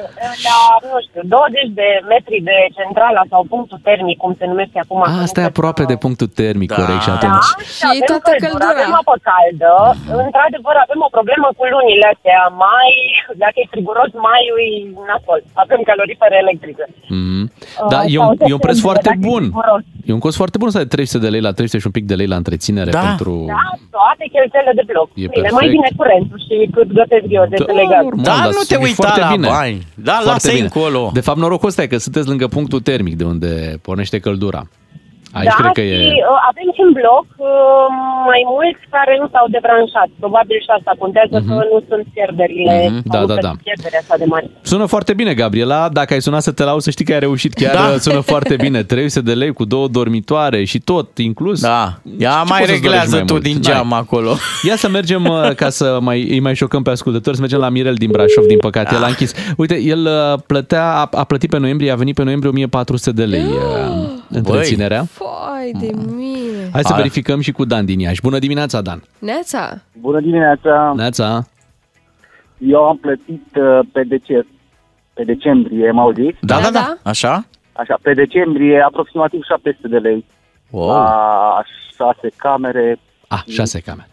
La, nu știu, 20 de metri de centrala sau punctul termic, cum se numește acum. A, asta e aproape de punctul termic, Da. corect, și Da, atunci. și avem toată căldură, căldura. avem apă caldă. Într-adevăr, avem o problemă cu lunile astea. Mai, dacă e friguros, maiul e nasol. Avem calorifere electrice. Mhm. Uh, Da, e sau un, e un preț septembrie, foarte dacă e bun. friguros. E un cost foarte bun să ai 300 de lei la 300 și un pic de lei la întreținere Da. pentru... Da, toate cheltuielile de bloc. E Bine, perfect. mai bine curentul și cât gătesc eu de Da, legat. normal, Da, dar nu te e uita foarte la bine. bani. Da, Foarte lasă-i bine. încolo. De fapt, norocul ăsta e că sunteți lângă punctul termic de unde pornește căldura. Aici da, cred că și e... uh, avem și în bloc uh, mai mulți care nu s-au debranșat. Probabil și asta contează că nu sunt pierderile Mhm, sau da, nu da, sunt da. pierderi așa de mari. Sună foarte bine, Gabriela. Dacă ai sunat să te lauzi, să știi că ai reușit. Chiar Da. sună foarte bine. 300 de lei cu două dormitoare și tot inclus. Da, ia Ce mai poți să-ți reglează dorești mai tu mult? din N-ai. geam acolo. Ia să mergem uh, ca să mai, îi mai șocăm pe ascultători, să mergem la Mirel din Brașov, din păcate, el a închis. Uite, el uh, plătea, a, a plătit pe noiembrie, a venit pe noiembrie 1400 de lei uh, întreținerea. Fai de mine! Hai să Hai. verificăm și cu Dan din Iași. Bună dimineața, Dan! Neața! Bună dimineața! Neața! Eu am plătit uh, pe, dece- pe decembrie, mă auziți? Da, da, Da, da. da. Așa? Așa, pe decembrie aproximativ 700 de lei. Wow. La șase camere, Ah, șase camere.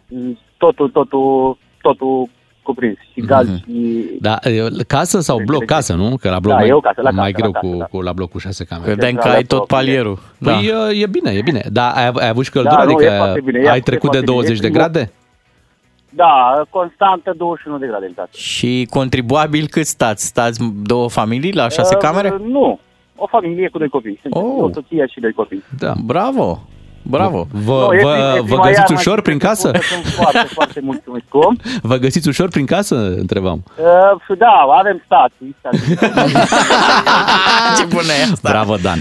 totul, totul, totul cuprins. Și gaz Mhm. și... Da, e, casă sau bloc? Casă, nu? Că la bloc Da, mai, e o casă, la mai casă, greu la casă, cu, da. cu, la bloc cu șase camere. Credeam că Centrala ai tot proprie. palierul. Da. Păi e, e bine, e bine. Dar ai, ai avut și căldură? Da, nu, adică e foarte bine, e ai e trecut de foarte bine. 20 de E grade? Da, constantă 21 de grade în casă. Și contribuabil cât stați? Stați două familii la șase Uh, camere? Nu, o familie cu doi copii. Sunt Oh. o soție și doi copii. Da. Bravo! Bravo! Vă, Nu, e vă, prim- e vă prima găsiți iarnă ușor și prin trebuie să casă? spun că Sunt foarte, foarte mulțumit. Cum? Vă găsiți ușor prin casă? Întrebam. Uh, da, avem stații. stații. Ce bună e asta! Bravo, Dan.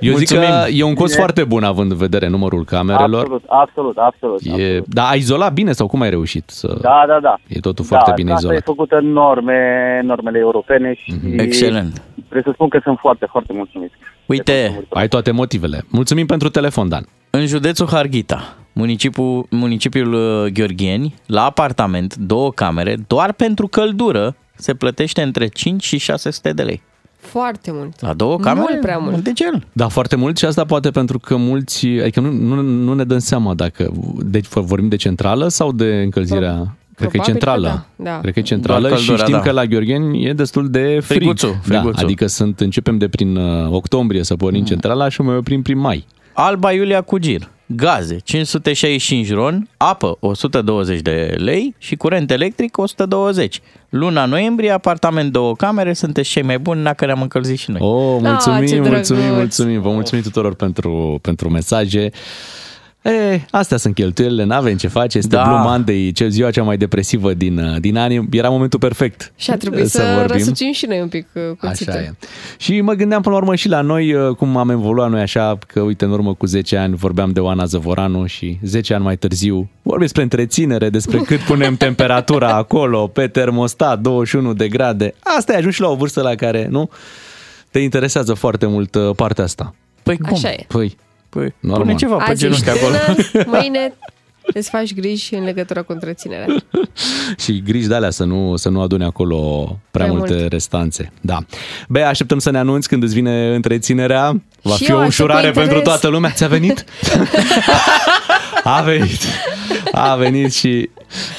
Eu zic că Mulțumim. e un cost Bine. foarte bun având în vedere numărul camerelor. absolut, absolut, absolut. E, absolut. da, ai izolat bine sau cum ai reușit? Să... Da, da, da. E totul foarte da, bine casa izolat. e făcută în norme, normele europene și Excelent! trebuie să spun că sunt foarte, foarte mulțumit. Uite, Ai toate motivele. Mulțumim pentru telefon, Dan. în județul Harghita, municipiul, municipiul uh, Gheorgheni, la apartament, două camere, doar pentru căldură, se plătește între 5 și 600 de lei. Foarte mult. La două camere? Mult prea mult. De gel. Da, foarte mult și asta poate pentru că mulți, adică nu, nu, nu ne dăm seama dacă deci vorbim de centrală sau de încălzirea Cred că e Probabil că centrală. da, da. Cred că e centrală Doar și căldura, știm da. că la Gheorgheni e destul de frig. Friguțu, Da, friguțu. adică sunt, începem de prin uh, octombrie să pornim Mm. centrala și o mai oprim prin mai. Alba Iulia Cugir. Gaze 565 ron, apă 120 de lei și curent electric 120. Luna noiembrie, apartament două camere, sunteți cei mai buni, dacă ne-am încălzit și noi. Oh, mulțumim, Ah, ce mulțumim, drăguț. mulțumim. Vă mulțumim tuturor pentru, pentru mesaje. E, astea sunt cheltuielile, n-avem ce face, este Da. Blue Monday, ce ziua cea mai depresivă din, uh, din ani, era momentul perfect Și a trebuit să, vorbim. răsucim și noi un pic uh, Așa cuțitul. e. Și mă gândeam până la urmă și la noi, uh, cum am evoluat noi așa, că uite, în urmă cu 10 ani vorbeam de Oana Zăvoranu și 10 ani mai târziu vorbim despre întreținere, despre cât punem temperatura acolo, pe termostat, 21 de grade. Asta e, ajungi și la o vârstă la care, nu? Te interesează foarte mult uh, partea asta. Păi cum? Așa e. Păi, Păi, Normal. pune ceva pe Azi genunchi ești acolo. tânăr, mâine îți faci griji în legătură cu întreținerea. și griji de alea să nu, să nu adune acolo prea, Prea multe mult. restanțe. Da. Bea, așteptăm să ne anunți când îți vine întreținerea. Va Și fi eu o aștept cu ușurare interes. pentru toată lumea. Ți-a venit? A venit. A venit și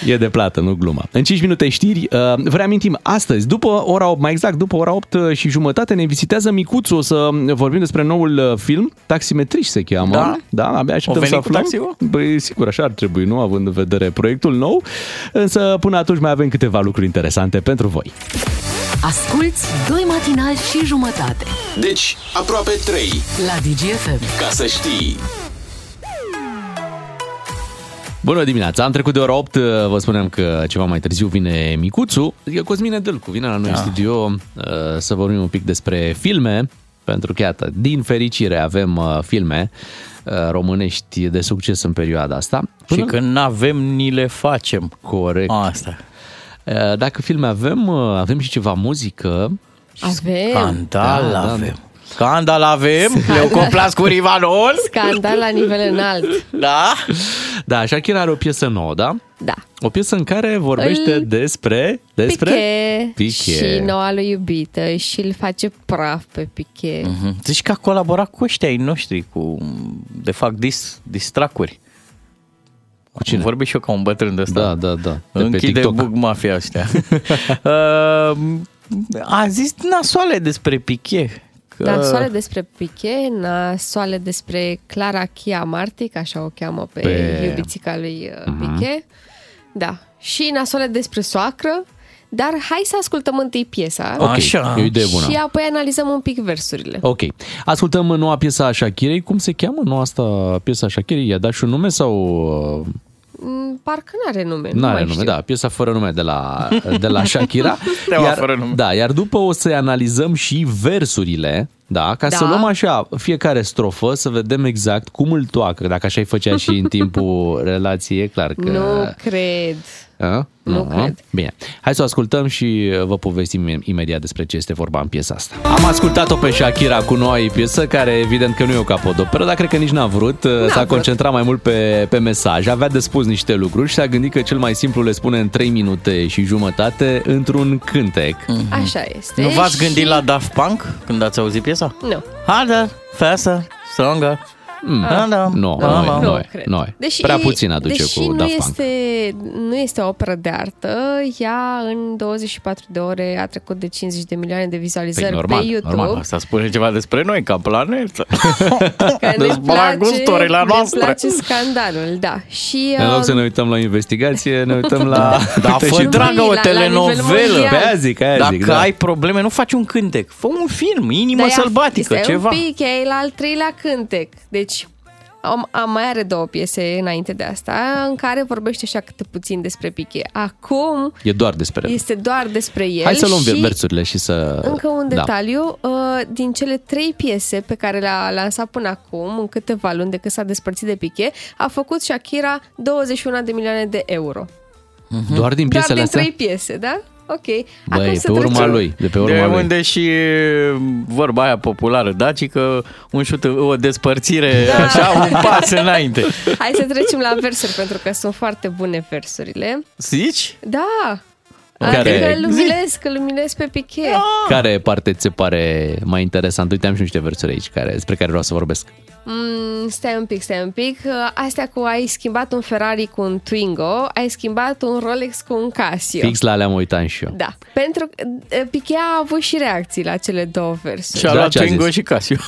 e de plată, nu gluma. În 5 minute știri, uh, vă reamintim, astăzi, după ora 8, mai exact, după ora 8 și jumătate, ne vizitează Micuțu. O să vorbim despre noul uh, film, Taximetriș se cheamă. Da? Da, abia așteptăm O să venit cu aflăm. taxiul? Băi, sigur, așa ar trebui, nu? Având în vedere proiectul nou. Însă, până atunci mai avem câteva lucruri interesante pentru voi. Asculți doi matinali și jumătate Deci, aproape 3. la DGFM. Ca să știi. Bună dimineața, am trecut de ora 8, vă spunem că ceva mai târziu vine Micuțu, adică Cosmine Dâlcu vine la noi în studio uh, să vorbim un pic despre filme, pentru că, iată, din fericire avem uh, filme uh, românești de succes în perioada asta. Și când n-avem, ni le facem. Corect. Asta. Uh, Dacă filme avem, uh, avem și ceva muzică. Avem Scandal Da, da, avem. Scandal avem, Leucoplas cu Rivanol. scandal la nivel înalt. Da? Da, Shakira are o piesă nouă, da? Da. O piesă în care vorbește Îl- despre... Despre? Piqué, Piqué. și noua lui iubită și îl face praf pe Piqué. Mhm. Zici că a colaborat cu ăștia ai noștri, cu, de fapt, dis, distracuri. Cu cine? Vorbi și eu ca un bătrân de ăsta. Da, da, da. De pe Închide TikTok. bug mafia ăștia. uh, a zis nasoale despre Piqué. Că... Nasoale despre Piqué, nasoale despre Clara Chia Martic, așa o cheamă pe, Pe- pe... iubițica lui uh, Piqué. Da. Și nasoale despre soacră, dar hai să ascultăm întâi piesa. Ok, Așa. e o idee bună. Și apoi analizăm un pic versurile. Ok. Ascultăm noua piesă a Shakirei. Cum se cheamă noua asta piesa a Shakirei? I-a dat și un nume sau... uh, Mm, Parcă n-are nume. Nu nu are mai nume, știu. da, piesa fără nume de la, de la Shakira. Steaua fără nume. Da, iar după o să analizăm și versurile, da, ca Da. să luăm așa fiecare strofă, să vedem exact cum îl toacă. Dacă așa ai făcea și în timpul relației, e clar că... Nu cred. A? Nu cred. Bine, hai să o ascultăm și vă povestim imediat despre ce este vorba în piesa asta. Am ascultat-o pe Shakira cu noua ei piesă, care evident că nu e o capodoperă, dar cred că nici n-a vrut. s-a vrut. concentrat mai mult pe, pe mesaj, avea de spus niște lucruri și s-a gândit că cel mai simplu le spune în 3 minute și jumătate într-un cântec. Așa este. Nu v-ați gândit și... la Daft Punk când ați auzit piesa? Nu. Harder, faster, stronger. Mm. Da, da. Nu, Da, noi, da. noi, cred. noi. Deși, Prea puțin aduce deși cu nu Daft Punk. este, nu este o operă de artă, ea în 24 de ore a trecut de 50 de milioane de vizualizări Păi normal, pe YouTube. normal. Asta spune ceva despre noi ca planetă. Că ne Deci, place, gusturile ne noastre. place scandalul, da. Și, În loc să um, ne uităm la investigație, ne uităm la... Da, Uite, fă și- dragă o la- la nivel telenovelă. mondial. Pe aia zic, aia Dacă zic, da. ai probleme, nu faci un cântec. Fă un film, inimă dar ea- sălbatică, stai ceva. un pic, ea e la al treilea cântec. Deci, am, am mai are două piese înainte de asta, în care vorbește așa câte puțin despre Piqué. Acum E doar despre el. este doar despre el Hai să luăm și versurile și să... Încă un Da. detaliu, uh, din cele trei piese pe care le-a lansat până acum, în câteva luni de când s-a despărțit de Piqué, a făcut Shakira 21 de milioane de euro. Doar din piesele Doar din astea? trei piese, da? Ok. Băi, să pe urma trecem- lui, de pe urma De lui. unde și vorba aia populară, Daci, că un șut, o despărțire, Da. așa, un pas înainte. Hai să trecem la versuri, pentru că sunt foarte bune versurile. Zici? Da! Care- Adică îl luminez, că îl luminez pe Piqué. Care parte ți se pare mai interesant? Uite, am și niște versuri aici care, despre care vreau să vorbesc. Mm, stai un pic, stai un pic. Uh, Astea cu ai schimbat un Ferrari cu un Twingo, ai schimbat un Rolex cu un Casio. Fix la alea mă uitam și eu. Da, pentru că uh, Piqué a avut și reacții la cele două versuri. Și-a Da, luat ce a Twingo zis? și Casio.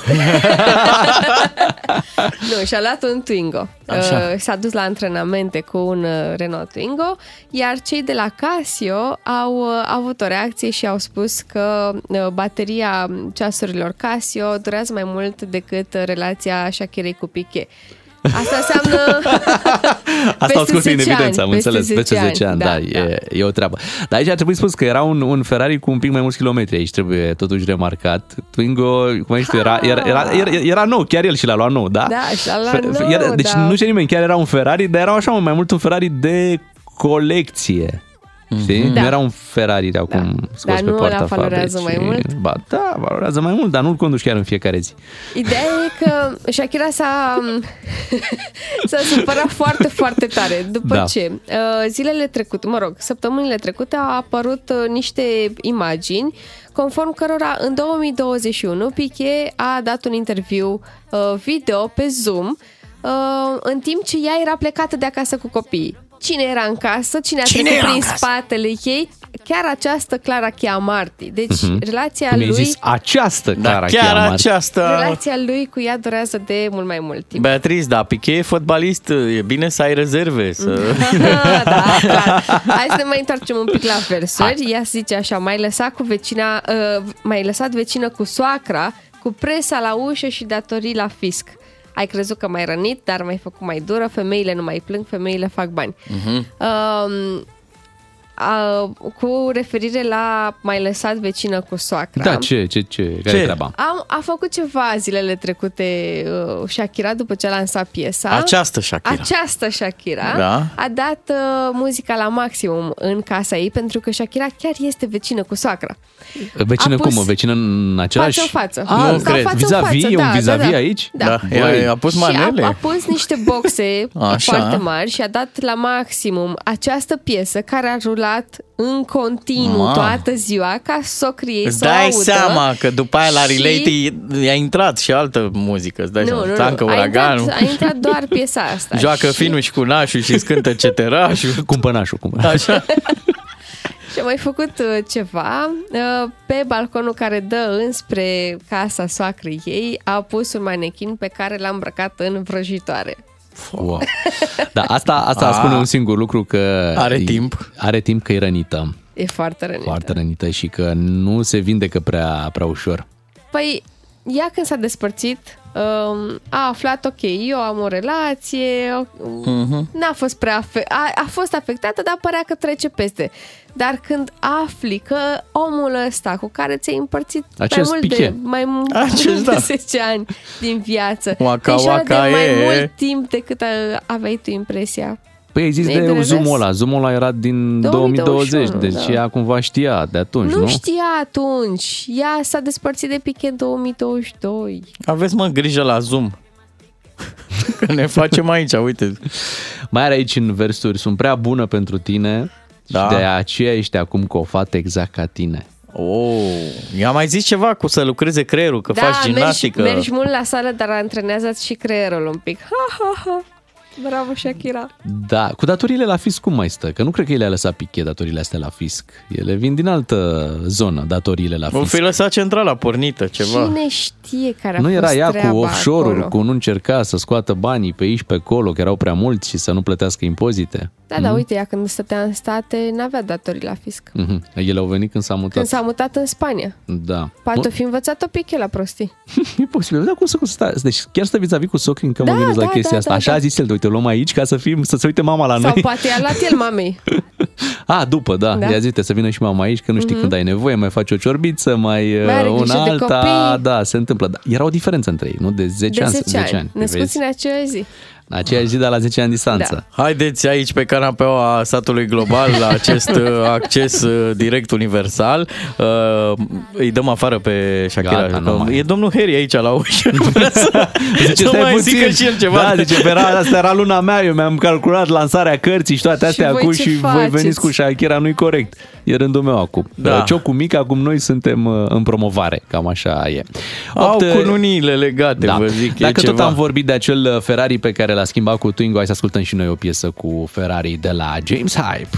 Nu, și-a luat un Twingo. Așa. Uh, s-a dus la antrenamente cu un uh, Renault Twingo, iar cei de la Casio au uh, avut o reacție și au spus că uh, bateria ceasurilor Casio durează mai mult decât uh, relația Shakirei cu Piqué. Asta înseamnă Asta au scos în 10 evidență, am ani, înțeles, peste 10 ani, da, da, e, e o treabă. Dar aici ar trebui spus că era un, un Ferrari cu un pic mai mulți kilometri, aici trebuie totuși remarcat. Twingo, cum ai știu, era, era, era, era, era nou, chiar el și l-a luat nou, da? Da, și-a luat Fe- nou, era- Deci da. nu știe nimeni, chiar era un Ferrari, dar era așa mai mult un Ferrari de colecție. Știi? Da. Nu era un Ferrari de acum scos Dar pe nu poarta ăla valorează fabricii. mai mult? Ba da, valorează mai mult, dar nu-l conduci chiar în fiecare zi. Ideea e că Shakira s-a, s-a supărat foarte, foarte tare. După Da. ce uh, zilele trecute, mă rog, săptămânile trecute au apărut uh, niște imagini conform cărora în 2021 Piqué a dat un interviu uh, video pe Zoom uh, în timp ce ea era plecată de acasă cu copiii. Cine era în casă, cine a Cine trecut era în prin casă? spatele ei, chiar această Clara Chiamarti. Deci Mhm. relația Cum i-ai lui... zis, această Da, cara chiar cheamă. aceasta... Relația lui cu ea durează de mult mai mult timp. Beatriz, da, Piqué e fotbalist, e bine să ai rezerve. Să... da, clar. Hai să ne mai întoarcem un pic la versuri. Ea zice așa, mai lăsat cu vecina, uh, mai lăsat vecină cu soacra, cu presa la ușă și datorii la fisc. Ai crezut că mai rănit, dar mai făcut mai dură, femeile nu mai plâng, femeile fac bani. Mhm. Um, a, cu referire la mai lăsat vecină cu soacra. Da, ce, ce, ce, care Ce? e treaba? Am, a făcut ceva zilele trecute uh, Shakira după ce a lansat piesa. Această Shakira. Această Shakira Da. a dat uh, muzica la maximum în casa ei pentru că Shakira chiar este vecină cu soacra. Vecină A pus cum? Vecină în același... Față în față. Ah, Nu Sau cred. față în Vis-a-vis? față, E un da, vis-a-vis da, da. aici? Da. Da, Băi. a, a pus Și manele. a, a pus niște boxe Așa. foarte mari și a dat la maximum această piesă care a rulat în continuu Ma. toată ziua ca socrii ei Îți să o dai audă. seama că după aia la și- relate i-a intrat și altă muzică. Îți dai Nu, seama. nu, Tancă nu. A uraganul. intrat, a intrat doar piesa asta. Joacă și, finul și cu nașul și scântă ceterașul. Cumpănașul, cumpănașul. Așa. și a mai făcut uh, ceva. Uh, Pe balconul care dă înspre casa soacrei ei a pus un manechin pe care l-a îmbrăcat în vrăjitoare. Wow. Da, asta, asta A. spune un singur lucru că... Are e- timp. Are timp că e rănită. E foarte rănită. Foarte rănită și că nu se vindecă prea, prea ușor. Păi, ea când s-a despărțit, um, a aflat, ok, eu am o relație, Mhm. n-a fost prea afe- a, a fost afectată, dar părea că trece peste. Dar când afli că omul ăsta cu care ți-ai împărțit mai Acest mult de, Piqué. mai mult Acest, de da. 10 ani din viață, Waka, te înșală de waka, mai e. mult timp decât a- aveai tu impresia. Păi ai zis Ne-ai de de zoom-ul revers? ăla. Zoom-ul ăla era din 2020, 2021, deci da. ea cumva știa de atunci, nu? Nu știa atunci. Ea s-a despărțit de Piqué în 2022. Aveți mă grijă la Zoom. Că ne facem aici, uite. Mai are aici în versuri, sunt prea bună pentru tine Da. și de aceea ești acum cu o fată exact ca tine. Oh, i-a mai zis ceva cu să lucreze creierul, că da, faci gimnastică. Mergi, mergi mult la sală, dar antrenează și creierul un pic. Ha, ha, ha. Bravo, Shakira. Da, cu datoriile la fisc cum mai stă? Că nu cred că el le-a lăsat Piqué datoriile astea la fisc. Ele vin din altă zonă, datoriile la Vom fisc. fi lăsat centrala pornită, ceva. Cine știe care a Nu fost era ea cu treaba offshore-uri, acolo? cu nu încerca să scoată banii pe aici, pe acolo, că erau prea mulți și să nu plătească impozite. Da, da, uite, ea când stătea în state n-avea datorii la fisc. Mhm. Ele au venit când s-a mutat. Când s-a mutat în Spania. Da. Poate Nu? o fi învățat-o Piqué la prostii. E posibil. Da, cum să cum să stai? Deci chiar stă vis-a-vis cu socrii încă mă Da, gândesc la da, chestia da, asta. da, Așa da. a zis el, de uite, o luăm aici ca să fim, să se uite mama la Sau noi. poate i-a luat el mamei. A, după, da. Da. da. I-a zis, "Uite, să vină și mama aici, că nu știi Mhm. când ai nevoie, mai faci o ciorbiță, mai, Mai are uh, grijă una de alta. copii. Da, se întâmplă. Da. Era o diferență între ei, nu? De 10 De ani. 10 ani. 10 ani. Născuți vezi? în aceeași zi. În aceeași zi, dar la 10 ani distanță. Da. Haideți aici pe canapeaua satului global la acest uh, acces uh, direct universal. Uh, Îi dăm afară pe Shakira. Gata, nu Că mai- e domnul Harry aici la ușă. Nu vrea să, Zice, să stai mai puțin. zică și el ceva. Da, zice, pe era, asta era luna mea, eu mi-am calculat lansarea cărții și toate astea Și voi acum ce și voi faceți? veniți cu Shakira, nu-i corect. E rândul meu acum. Da. Ciocul mic, acum noi suntem uh, în promovare, cam așa e. Au Opt, uh, cununiile legate, Da. vă zic. e Dacă tot ceva. am vorbit de acel uh, Ferrari pe care l-a schimbat cu Twingo, hai să ascultăm și noi o piesă cu Ferrari de la James Hype.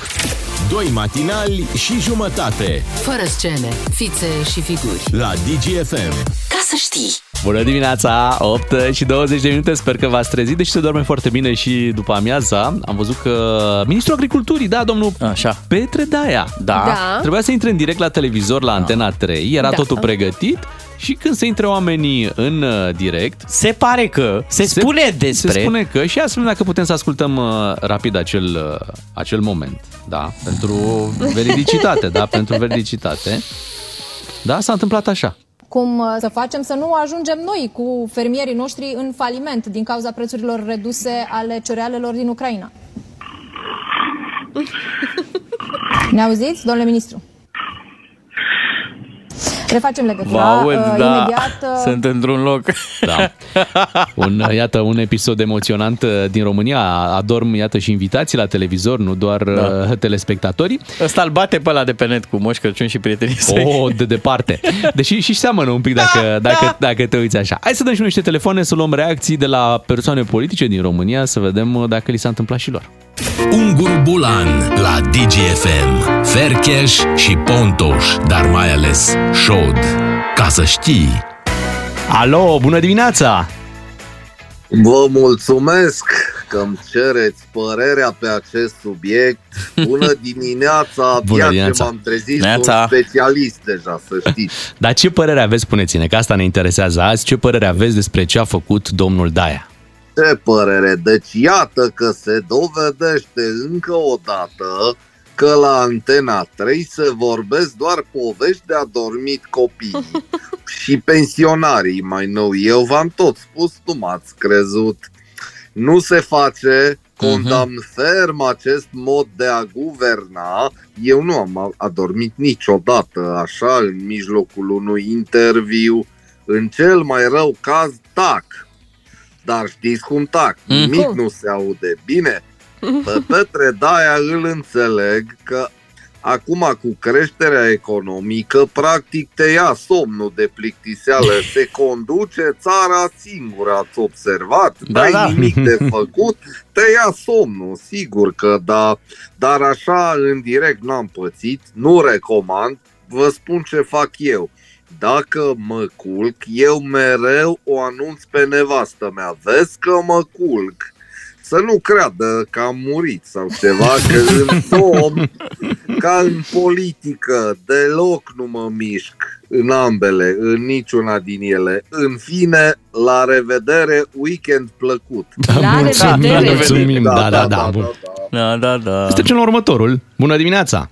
Doi matinali și jumătate Fără scene, fițe și figuri. la DGFM. Ca să știi! Bună dimineața, 8 și 20 de minute, sper că v-ați trezit, deși se doarme foarte bine și după amiaza. Am văzut că Ministrul Agriculturii, da, domnul Așa. Petre Daia, Da. Da. trebuia să intre în direct la televizor la Antena 3, era Da. totul pregătit și când se intre oamenii în uh, direct, Se pare că se, spune despre... se spune că și astfel dacă putem să ascultăm uh, rapid acel, uh, acel moment, da, pentru veridicitate, da, pentru veridicitate. Da, s-a întâmplat așa. Cum uh, să facem să nu ajungem noi cu fermierii noștri în faliment din cauza prețurilor reduse ale cerealelor din Ucraina. Ne auziți, domnule ministru? Refacem Vă legătura. aud, uh, da, Imediat, uh, sunt într-un loc. Da. Un, iată, un episod emoționant uh, din România. Adorm, iată, și invitații la televizor, nu doar Da. da. telespectatorii. Ăsta îl bate pe ăla de pe net cu Moș Crăciun și prietenii săi. Oh, de departe. Deși și seamănă un pic dacă, dacă, dacă te uiți așa. Hai să dăm și noi niște telefoane, să luăm reacții de la persoane politice din România, să vedem uh, dacă li s-a întâmplat și lor. Ungur Bulan la DGFM. Fercheș și Pontoș, dar mai ales Șod. Ca să știi... Alo, bună dimineața! Vă mulțumesc că îmi cereți părerea pe acest subiect. Bună dimineața, abia Bună ce dimineața. m-am trezit, Neața. sunt specialist deja, să știți. Dar ce părere aveți, spuneți-ne, că asta ne interesează azi, ce părere aveți despre ce a făcut domnul Daia? Ce părere? Deci iată că se dovedește încă o dată că la Antena 3 se vorbesc doar povești de adormit copii și pensionarii mai nou. Eu v-am tot spus, nu m-ați crezut. Nu se face, condamn ferm acest mod de a guverna. Eu nu am adormit niciodată așa în mijlocul unui interviu. În cel mai rău caz, tac. Dar știți cum tac? Mm. Nimic Cum? nu se aude. Bine, pe Petre Daia îl înțeleg că acum cu creșterea economică, practic te ia somnul de plictiseală, se conduce țara singură, ați observat? Da, N-ai da. nimic de făcut, te ia somnul, sigur că da, dar așa în direct n-am pățit, nu recomand, vă spun ce fac eu. Dacă mă culc, eu mereu o anunț pe nevastă mea. Vezi că mă culc. Să nu creadă că am murit sau ceva, că în somn, ca în politică, deloc nu mă mișc în ambele, în niciuna din ele. În fine, la revedere, weekend plăcut. La revedere! Mulțumim, da, da, da. bun. Da, da, da. Să trecem la următorul. Bună dimineața!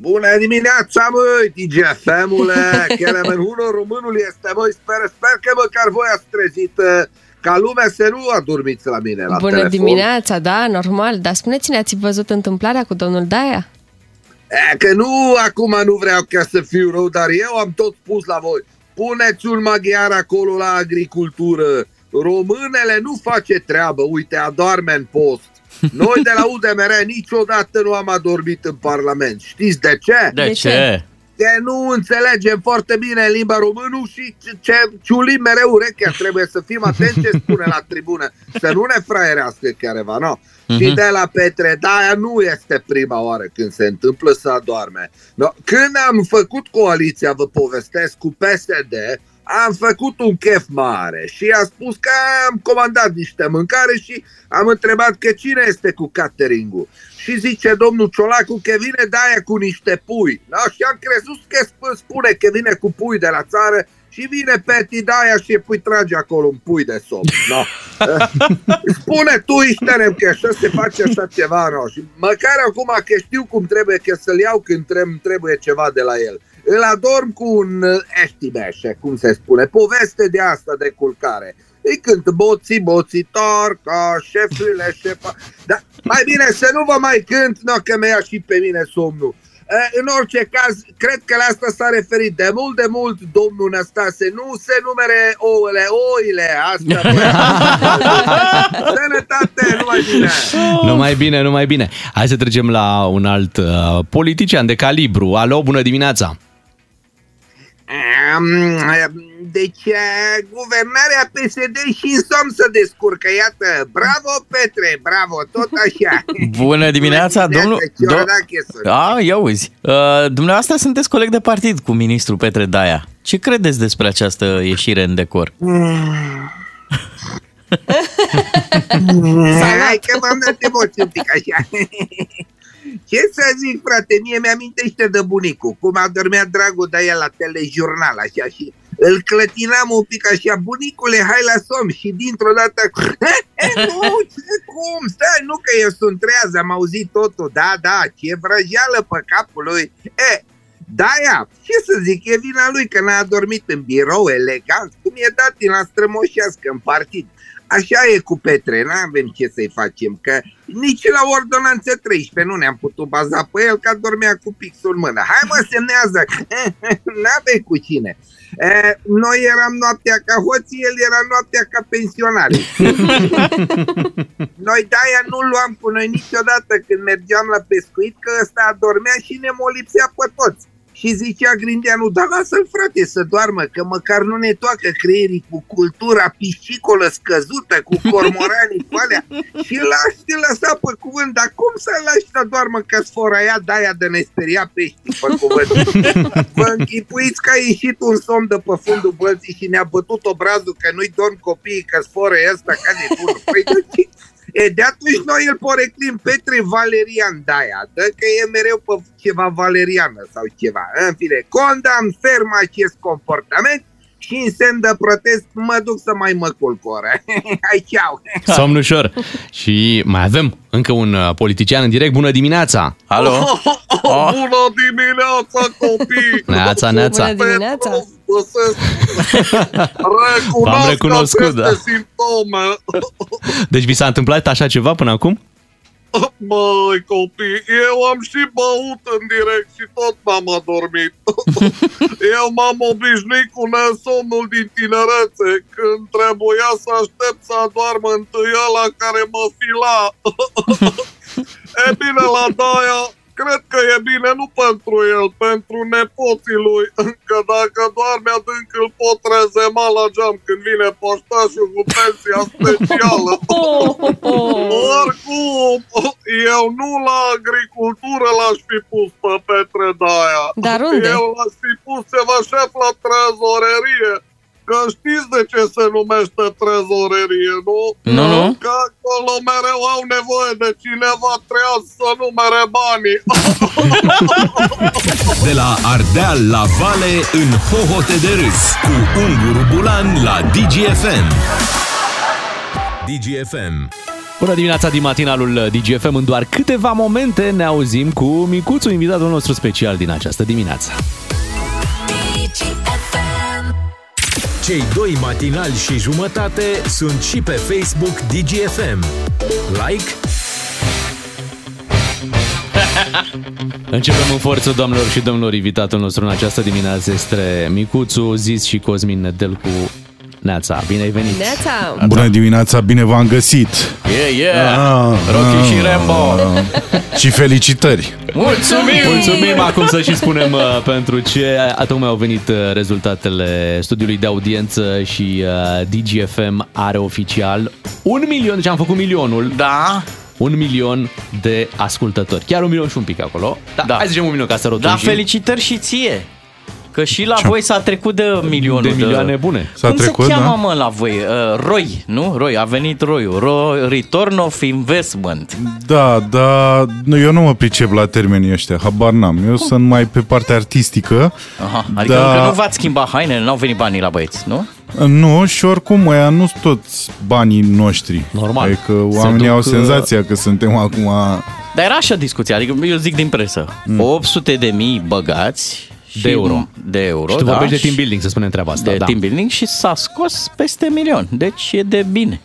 Bună dimineața, măi, DGFM-ule! Chiar unul românul este, măi, sper, sper că măcar voi ați trezit uh, ca lumea să nu adormiți la mine la Bună telefon. dimineața, da, normal. Dar spuneți-ne, ați văzut întâmplarea cu domnul Daia? E, că nu, acum nu vreau ca să fiu rău, dar eu am tot spus la voi. Puneți un maghiar acolo la agricultură. Românele nu face treabă, uite, adorme în post. Noi de la UDMR niciodată nu am adormit în Parlament. Știți de ce? De, De ce? ce? că nu înțelegem foarte bine limba română și ce- ce ciulim mereu urechea. Trebuie să fim atenți ce spune la tribună. Să nu ne fraierească careva, nu? Și Mhm. de la Petre, da, aia nu este prima oară când se întâmplă să adorme. No, când am făcut coaliția, vă povestesc, cu PSD, am făcut un chef mare și a spus că am comandat niște mâncare și am întrebat că cine este cu catering-ul. Și zice domnul Ciolacu că vine de aia cu niște pui. Da? Și am crezut că sp- spune că vine cu pui de la țară și vine Peti de aia și pui trage acolo un pui de somn. No. Spune tu, Iștenem, că așa se face așa ceva, no. Și măcar acum că știu cum trebuie că să-l iau când trem- trebuie ceva de la el. Îl adorm cu un uh, eștimeșe, cum se spune, poveste de asta de culcare. Îi cânt boții, boții, torca, șefurile, șefa. Dar mai bine să nu vă mai cânt, no, că mi-a și pe mine somnul. E, În orice caz, cred că la asta s-a referit de mult de mult domnul Năstase. Nu se numere ouăle, oile. Asta. Sănătate, numai bine. Numai bine, numai bine. Hai să trecem la un alt uh, politician de calibru. Alo, bună dimineața! Am, Deci, eh, guvernarea PSD și în somn să descurcă, iată. Bravo, Petre, bravo, tot așa. Bună dimineața, domnul... Ciordache sunt. A, ia uzi. Uh, dumneavoastră sunteți coleg de partid cu ministrul Petre Daia. Ce credeți despre această ieșire în decor? Hai că m-am dat emoții un pic așa. Ce să zic, frate, mie mi-amintește de bunicul, cum adormea dragul de el la telejurnal, așa, și îl clătinam un pic așa, bunicule, hai la somn, și dintr-o dată, nu, ce, cum, stai, nu că eu sunt treaz, am auzit totul, da, da, ce vrăjeală pe capul lui, e, da, ea, ce să zic, e vina lui că n-a dormit în birou elegant, cum e dat din la strămoșească în partid. Așa e cu Petre, n-avem ce să-i facem, că nici la ordonanță 13 nu ne-am putut baza pe el, că dormea cu pixul în mână. Hai mă, semnează! N-avei cu cine. E, noi eram noaptea ca hoții, el era noaptea ca pensionarii. noi de-aia nu luam cu noi niciodată când mergeam la pescuit, că ăsta adormea și ne molipsea pe toți. Și zicea Grindeanu, dar lasă-l frate să doarmă, că măcar nu ne toacă creierii cu cultura piscicolă scăzută, cu cormoranii cu alea. Și lași te lăsa pe cuvânt, dar cum să lași să doarmă că sforaia de-aia de ne speria pești pe cuvânt? Vă închipuiți că a ieșit un somn de pe fundul bălții și ne-a bătut obrazul că nu-i dorm copiii, că sforă ăsta ca de bunul. Păi de ce? E, de atunci noi îl poreclim Petre Valerian Daia, dă că e mereu pe ceva valeriană sau ceva. În fine, condamn ferm acest comportament și în semn de protest mă duc să mai mă culc o oră. Hai, ceau! Somn ușor. Și mai avem încă un uh, politician în direct. Bună dimineața! Alo? Oh. Bună dimineața, copii! Neața, neața. Bună dimineața! Recunosc V-am recunoscut, aceste da. simptome. Deci vi s-a întâmplat așa ceva până acum? Măi, copii, eu am și băut în direct și tot m-am adormit. eu m-am obișnuit cu nesomnul din tinerețe, când trebuia să aștept să adoarmă întâi ăla care mă fila. e bine, la Daia, cred că e bine nu pentru el, pentru nepoții lui, că dacă doarme adânc îl pot rezema la geam când vine poștașul cu pensia specială. Oricum, eu nu la agricultură l-aș fi pus pe Petre Daia. Dar unde? Eu l-aș fi pus ceva șef la trezorerie. Că știți de ce se numește trezorerie, nu? Nu, nu. Că acolo mereu au nevoie de cineva treaz să numere banii. De la Ardeal la Vale în hohote de râs cu Unguru Bulan la DGFM. DGFM. Bună dimineața din matinalul DGFM. În doar câteva momente ne auzim cu Micuțu, invitatul nostru special din această dimineață. Cei doi matinali și jumătate sunt și pe Facebook DGFM. Like, Începem în forță, doamnelor și domnilor. Invitatul nostru în această dimineață este Micuțu, Zis și Cosmin Nedelcu. Neața, bine ai venit! Neața! Bună dimineața, bine v-am găsit! Yeah, yeah! Ah, Rocky și ah, Rambo! ah. Și felicitări! Mulțumim! Mulțumim acum să și spunem uh, pentru ce tocmai au venit uh, rezultatele studiului de audiență și uh, DGFM are oficial un milion, deci am făcut milionul. Da. Un milion de ascultători. Chiar un milion și un pic acolo. Da, da. hai să zicem un milion ca să Da, rotunjim. felicitări și ție! Că și la voi s-a trecut de milionul De milioane bune. S-a Cum trecut, se cheamă, da? mă, la voi? Uh, Roy, nu? Roy, a venit Roy. Ro- Return of Investment. Da, da, nu, eu nu mă pricep la termenii ăștia, habar n-am. Eu sunt mai pe partea artistică. Aha, adică Da. încă nu v-ați schimbat hainele, n-au venit banii la băieți, nu? Nu, și oricum, ăia nu sunt toți banii noștri. Normal. Adică Se oamenii duc, au uh, senzația că suntem acum... Dar era așa discuția, adică eu zic din presă. Mm. 800 de mii băgați și De euro. De euro, Și tu da, vorbești de și- team building, să spunem treaba asta. de da. team building și s-a scos peste milion. Deci e de bine.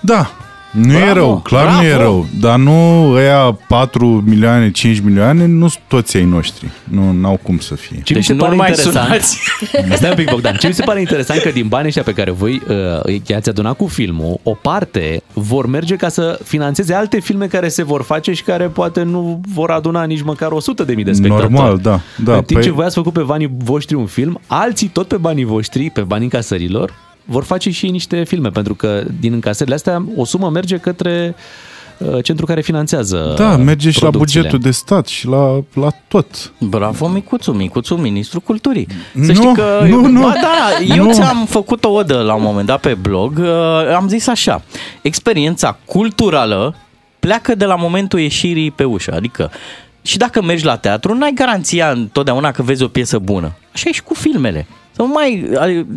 Da, nu Bravo, e rău, clar nu e bravo. rău. Dar nu ăia 4 milioane, 5 milioane, nu sunt toți ai noștri. Nu n-au cum să fie. Ce mi Deci se nu pare mai interesant, sunați. Stai un pic, Bogdan. Ce mi se pare interesant că din banii ăștia pe care voi uh, i-ați adunat cu filmul, o parte vor merge ca să financeze alte filme care se vor face și care poate nu vor aduna nici măcar 100 de mii de spectatori. Normal, da, da. În timp Păi- ce voi ați făcut pe banii voștri un film, alții tot pe banii voștri, pe banii încasărilor, vor face și ei niște filme, pentru că din încasările astea o sumă merge către uh, centru care finanțează Da, merge și la producțiile. bugetul de stat și la, la tot. Bravo, Micuțu, Micuțu, ministrul culturii. Să Nu, știi că... nu, nu, Ba, da, eu nu. ți-am făcut o odă la un moment dat pe blog. uh, Am zis așa, experiența culturală pleacă de la momentul ieșirii pe ușă. Adică, și dacă mergi la teatru, n-ai garanția întotdeauna că vezi o piesă bună. Așa e și cu filmele. Să nu mai,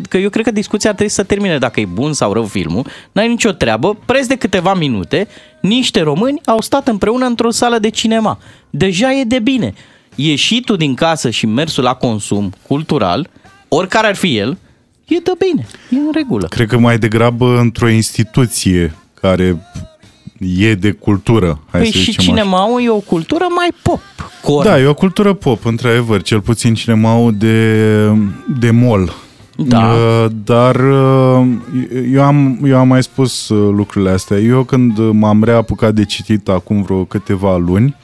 că eu cred că discuția trebuie să termine dacă e bun sau rău filmul. N-ai nicio treabă. Preț de câteva minute, niște români au stat împreună într-o sală de cinema. Deja e de bine. Ieșitul din casă și mersul la consum cultural, oricare ar fi el, e de bine. E în regulă. Cred că mai degrabă într-o instituție care e de cultură. Hai Păi să și zicem cinemaul e o cultură mai pop. Corect. Da, e o cultură pop, într-adevăr, cel puțin cinemaul de, de mall. Da. Uh, Dar uh, eu am, eu am mai spus uh, lucrurile astea. Eu când m-am reapucat de citit acum vreo câteva luni,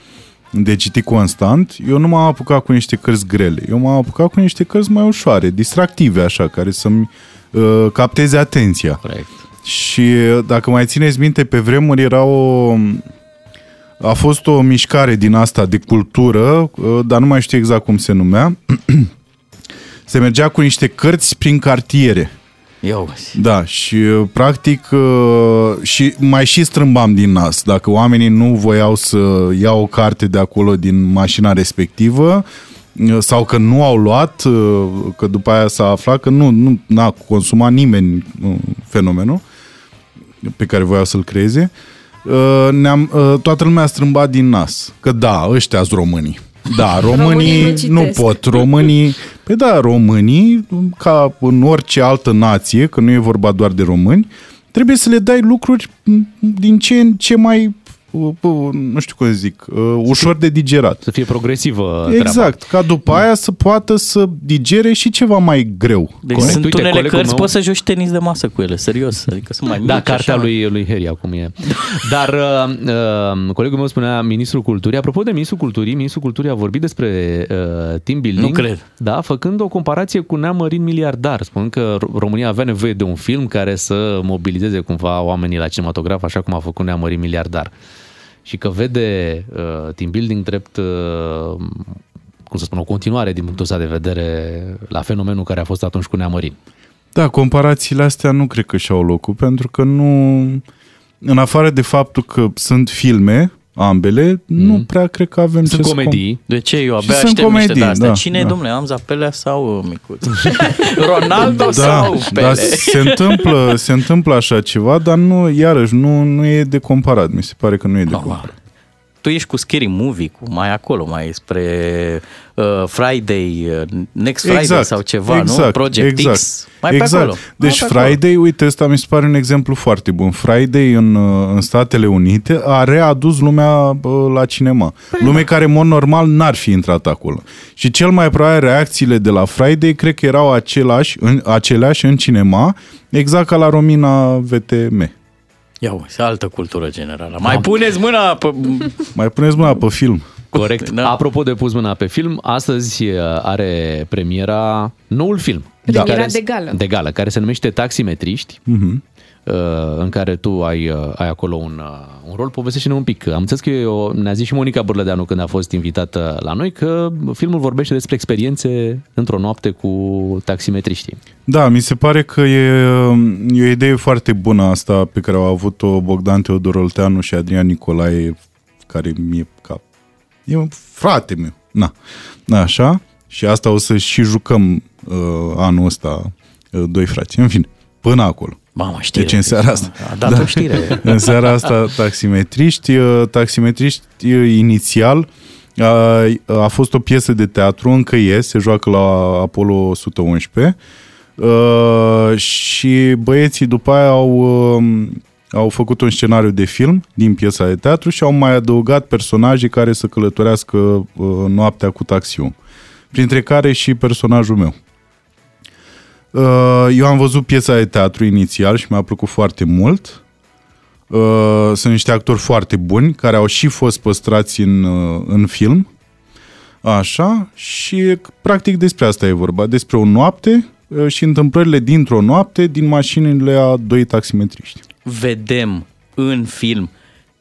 de citit constant, eu nu m-am apucat cu niște cărți grele. Eu m-am apucat cu niște cărți mai ușoare, distractive, așa, care să-mi uh, capteze atenția. Corect. Și uh, dacă mai țineți minte, pe vremuri era o... A fost o mișcare din asta de cultură, uh, dar nu mai știu exact cum se numea. se mergea cu niște cărți prin cartiere. Eu. Da, și uh, practic uh, și mai și strâmbam din nas. Dacă oamenii nu voiau să ia o carte de acolo din mașina respectivă, uh, sau că nu au luat, uh, că după aia s-a aflat că nu, nu n-a consumat nimeni uh, fenomenul pe care voiau să-l creeze, uh, ne-am, uh, toată lumea a strâmbat din nas. Că da, ăștia sunt românii. Da, Românii românii nu nu citesc. pot. Românii, pe da, românii, ca în orice altă nație, că nu e vorba doar de români, trebuie să le dai lucruri m, din ce în ce mai, uh, uh, nu știu cum să zic, uh, ușor de digerat. Să fie progresivă treaba. Exact, ca după aia să poată să digere și ceva mai greu. Deci Corect. sunt Uite, unele colegul cărți, meu- poți să joci tenis de masă cu ele, serios. Adică sunt mai mici. Da, cartea așa. lui, lui Harry acum e. Dar uh, uh, colegul meu spunea Ministrul Culturii. Apropo de Ministrul Culturii, Ministrul Culturii a vorbit despre uh, team building. Nu cred. Da, făcând o comparație cu neamărin miliardar. Spunând că Ro- România avea nevoie de un film care să mobilizeze cumva oamenii la cinematograf, așa cum a făcut neamărin miliardar. Și că vede uh, team building drept uh, cum să spun, o continuare din punctul ăsta de vedere la fenomenul care a fost atunci cu Neamărin. Da, comparațiile astea nu cred că și-au locul, pentru că nu... În afară de faptul că sunt filme, ambele, mm. nu prea cred că avem Sunt ce să comedii. De ce? Eu Și abia sunt aștept niște comedii, de-astea. da, Cine e, da. domnule? Am Zapelea sau uh, Micuț? Ronaldo da, sau Pele? da, se întâmplă, se întâmplă așa ceva, dar nu, iarăși, nu, nu e de comparat. Mi se pare că nu e de comparat. Tu ești cu Scary Movie, cu mai acolo, mai spre uh, Friday, uh, Next Friday sau ceva, nu? Project exact, X. Mai exact. pe acolo. Deci mai pe acolo. Friday, uite, ăsta mi se pare un exemplu foarte bun. Friday în, uh, în Statele Unite a readus lumea bă, la cinema. Păi Lume care, în mod normal, n-ar fi intrat acolo. Și cel mai probabil reacțiile de la Friday cred că erau același, în, aceleași în cinema, exact ca la Romina VTM. Ia uite, altă cultură generală. Mai puneți mâna pe... Mai puneți mâna pe film. Corect. Da. Apropo de pus mâna pe film, astăzi uh, are premiera noul film. Premiera Care- de gală. De gală, care se numește Taximetriști, Mhm. uh, în care tu ai, uh, ai acolo un, uh, un rol. Povestește-ne un pic. Am înțeles că e o, ne-a zis și Monica Bârlădeanu când a fost invitată la noi că filmul vorbește despre experiențe într-o noapte cu taximetriștii. Da, mi se pare că e, e o idee foarte bună asta pe care au avut-o Bogdan Teodor Olteanu și Adrian Nicolae, care mi-e ca... E un frate meu. Na. Na, așa. Și asta o să și jucăm uh, anul ăsta, uh, doi frați. În fine, până acolo. Mamă, știre. Deci în seara asta. A dat o știre. în seara asta taximetriști. uh, Taximetriști uh, inițial a, a fost o piesă de teatru, încă e, se joacă la Apollo 111 uh, și băieții după aia au, uh, au făcut un scenariu de film din piesa de teatru și au mai adăugat personaje care să călătorească uh, noaptea cu taxiul. Printre care și personajul meu. Uh, Eu am văzut piesa de teatru inițial și mi-a plăcut foarte mult. Uh, Sunt niște actori foarte buni care au și fost păstrați în, uh, în film. Așa, și practic despre asta e vorba, despre o noapte uh, și întâmplările dintr-o noapte din mașinile a doi taximetriști. Vedem în film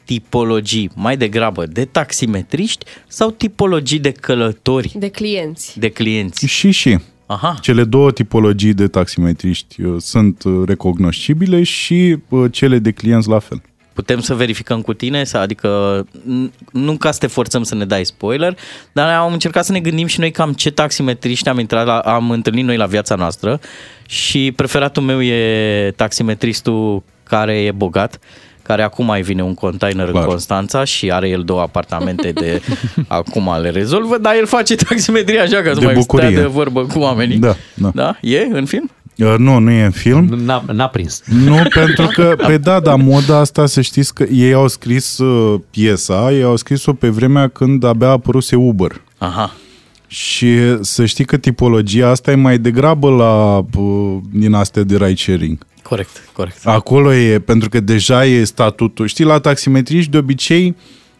tipologii mai degrabă de taximetriști sau tipologii de călători, De clienți. de clienți? Și și. Aha. Cele două tipologii de taximetriști uh, sunt uh, recognoscibile și uh, cele de clienți la fel. Putem să verificăm cu tine, să- adică n- nu ca să te forțăm să ne dai spoiler, dar am încercat să ne gândim și noi cam ce taximetriști am, intrat la, am întâlnit noi la viața noastră și preferatul meu e taximetristul care e bogat, care acum mai vine un container Clar. în Constanța și are el două apartamente de acum le rezolvă, dar el face taximetrie așa ca să De mai bucurie. stea de vorbă cu oamenii. Da, da. da? E în film? Uh, Nu, nu e în film. N-a, n-a prins. Nu, pentru că, pe da, dar moda asta, să știți că ei au scris uh, piesa, ei au scris-o pe vremea când abia apăruse Uber. Aha. Și să știi că tipologia asta e mai degrabă la uh, din astea de ride sharing. Corect, corect. Acolo e, pentru că deja e statutul. Știi, la taximetriști de obicei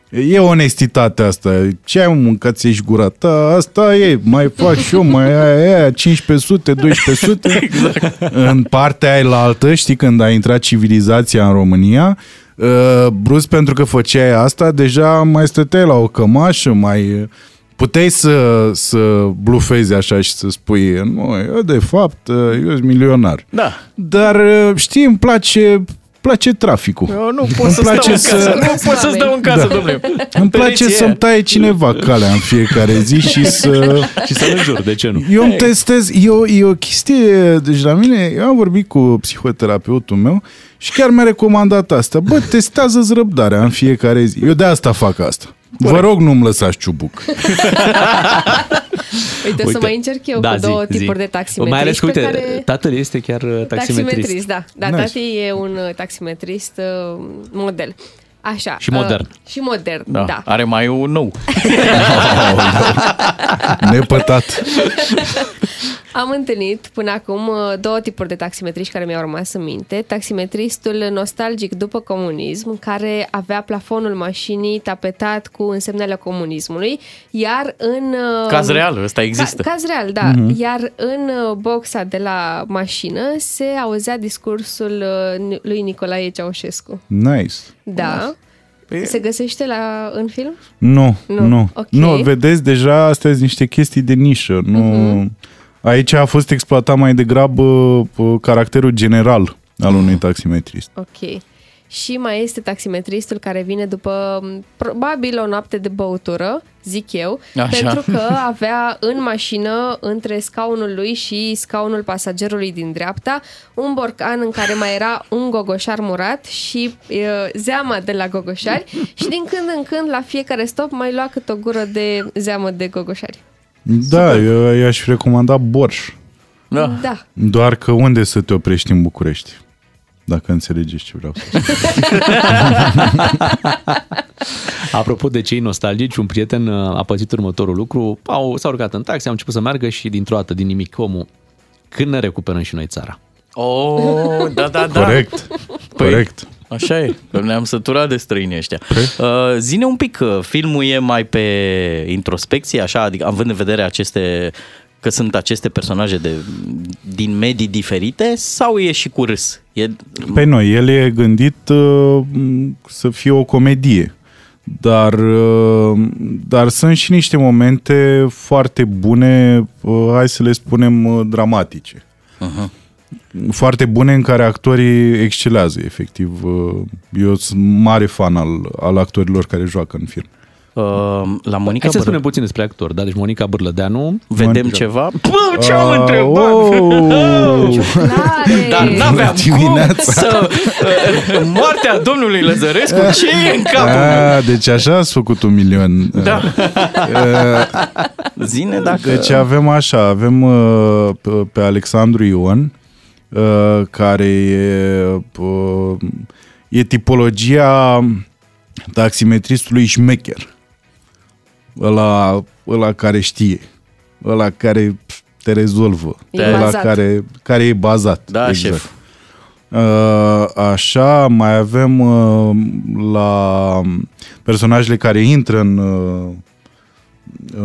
e onestitatea asta. Ce ai mă, mâncat ești gura ta? Asta e, mai fac și eu, mai aia, aia 1500, 1200. exact. În partea aia la altă, știi, când a intrat civilizația în România, uh, brusc pentru că făceai asta, deja mai stăteai la o cămașă, mai puteai să, să blufezi așa și să spui, nu, eu de fapt, eu sunt milionar. Da. Dar știi, îmi place place traficul. Eu nu pot Îmi să stau place în casă, să- nu pot să stau în casă, Da. domnule. Îmi place Pereție. să-mi taie cineva calea în fiecare zi și să... și să-l înjur, de ce nu? Eu îmi testez, e o, e o chestie, deci la mine, eu am vorbit cu psihoterapeutul meu și chiar mi-a recomandat asta. Bă, testează-ți răbdarea în fiecare zi. Eu de asta fac asta. Vă rog, nu-mi lăsați ciubuc. Uite, să mai încerc eu da, cu zi, două zi. tipuri de taximetriști Mai ales că, uite, pe care... tatăl este chiar uh, taximetrist. Taximetrist, da. Da, Nice. tati e un uh, taximetrist uh, model. Așa. Și modern. Uh, și modern, da. da. Are mai un nou. Nepătat. Am întâlnit până acum uh, două tipuri de taximetriști care mi-au rămas în minte. Taximetristul nostalgic după comunism, care avea plafonul mașinii tapetat cu însemnele comunismului, iar în... uh, Caz real, ăsta există. Ca, caz real, da. Mhm. Iar în uh, boxa de la mașină se auzea discursul uh, lui Nicolae Ceaușescu. Nice. Da. Se găsește la, în film? Nu, Nu, nu. Nu, ok. nu vedeți, deja astea sunt niște chestii de nișă. Nu... Mhm. Aici a fost exploatat mai degrabă uh, caracterul general al unui taximetrist. Ok. Și mai este taximetristul care vine după m, probabil o noapte de băutură, zic eu, Așa. pentru că avea în mașină, între scaunul lui și scaunul pasagerului din dreapta, un borcan în care mai era un gogoșar murat și e, zeama de la gogoșari și din când în când, la fiecare stop, mai lua cât o gură de zeamă de gogoșari. Da, eu i-aș recomanda Borș. Da. Da. Doar că unde să te oprești în București? Dacă înțelegeți ce vreau să spun. Apropo de cei nostalgici, un prieten uh, a pățit următorul lucru. Au, s-a urcat în taxi, am început să meargă și dintr-o dată, din nimic, omul, când ne recuperăm și noi țara? Oh, da, da, da. Corect. Păi, Corect. Așa e, că ne-am săturat de străini ăștia. Uh, zine un pic, că filmul e mai pe introspecție, așa, adică având în vedere aceste că sunt aceste personaje de, din medii diferite sau e și cu râs? E, Păi nu, el e gândit uh, să fie o comedie. Dar, uh, dar sunt și niște momente foarte bune, uh, hai să le spunem, uh, dramatice. uh-huh. Foarte bune în care actorii excelează, efectiv. Uh, Eu sunt mare fan al, al actorilor care joacă în film. Uh, la Monica Hai să Băr- spunem puțin despre actor, da? Deci Monica Bârlădeanu. Vedem Monica- ceva? Bă, ce am Ah, întrebat? oh! Dar n-aveam cum Dimineața. să... uh, Moartea domnului Lăzărescu, ce e în capul meu? Ah, deci așa ați făcut un milion. Da. Uh, Zine dacă... Deci avem așa, avem uh, pe- pe Alexandru Ion, uh, care e, uh, e tipologia taximetristului șmecher. Ăla, ăla care știe, ăla care pf, te rezolvă, E ăla bazat. care, care e bazat. Da, șef. Uh, Așa, mai avem uh, la personajele care intră în uh,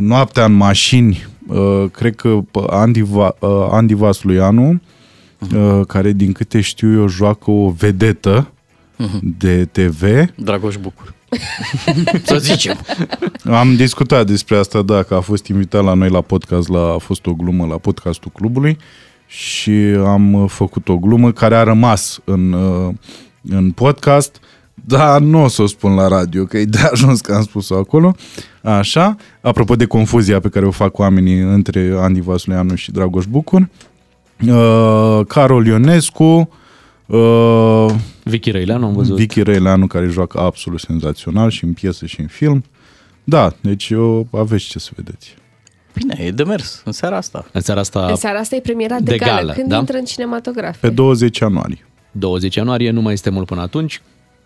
noaptea în mașini, uh, cred că pe Andy, Va, uh, Andy Vasluianu, uh, care din câte știu eu joacă o vedetă de TV. Dragoș Bucur. Să zicem. Am discutat despre asta, da, că a fost invitat la noi la podcast, la, a fost o glumă la podcastul clubului și am uh, făcut o glumă care a rămas în, uh, în podcast, dar nu o să o spun la radio, că e de ajuns că am spus-o acolo. Așa, apropo de confuzia pe care o fac oamenii între Andy Vasuleanu și Dragoș Bucur. Uh, Carol Ionescu, uh, Vicky Răileanu am văzut. Vicky Răileanu care joacă absolut senzațional și în piesă și în film. Da, deci eu aveți ce să vedeți. Bine, e de mers în seara asta. În seara asta, În seara asta e premiera de, De gală. gală, Când da? intră în cinematograf? Pe 20 ianuarie. 20 ianuarie, nu mai este mult până atunci.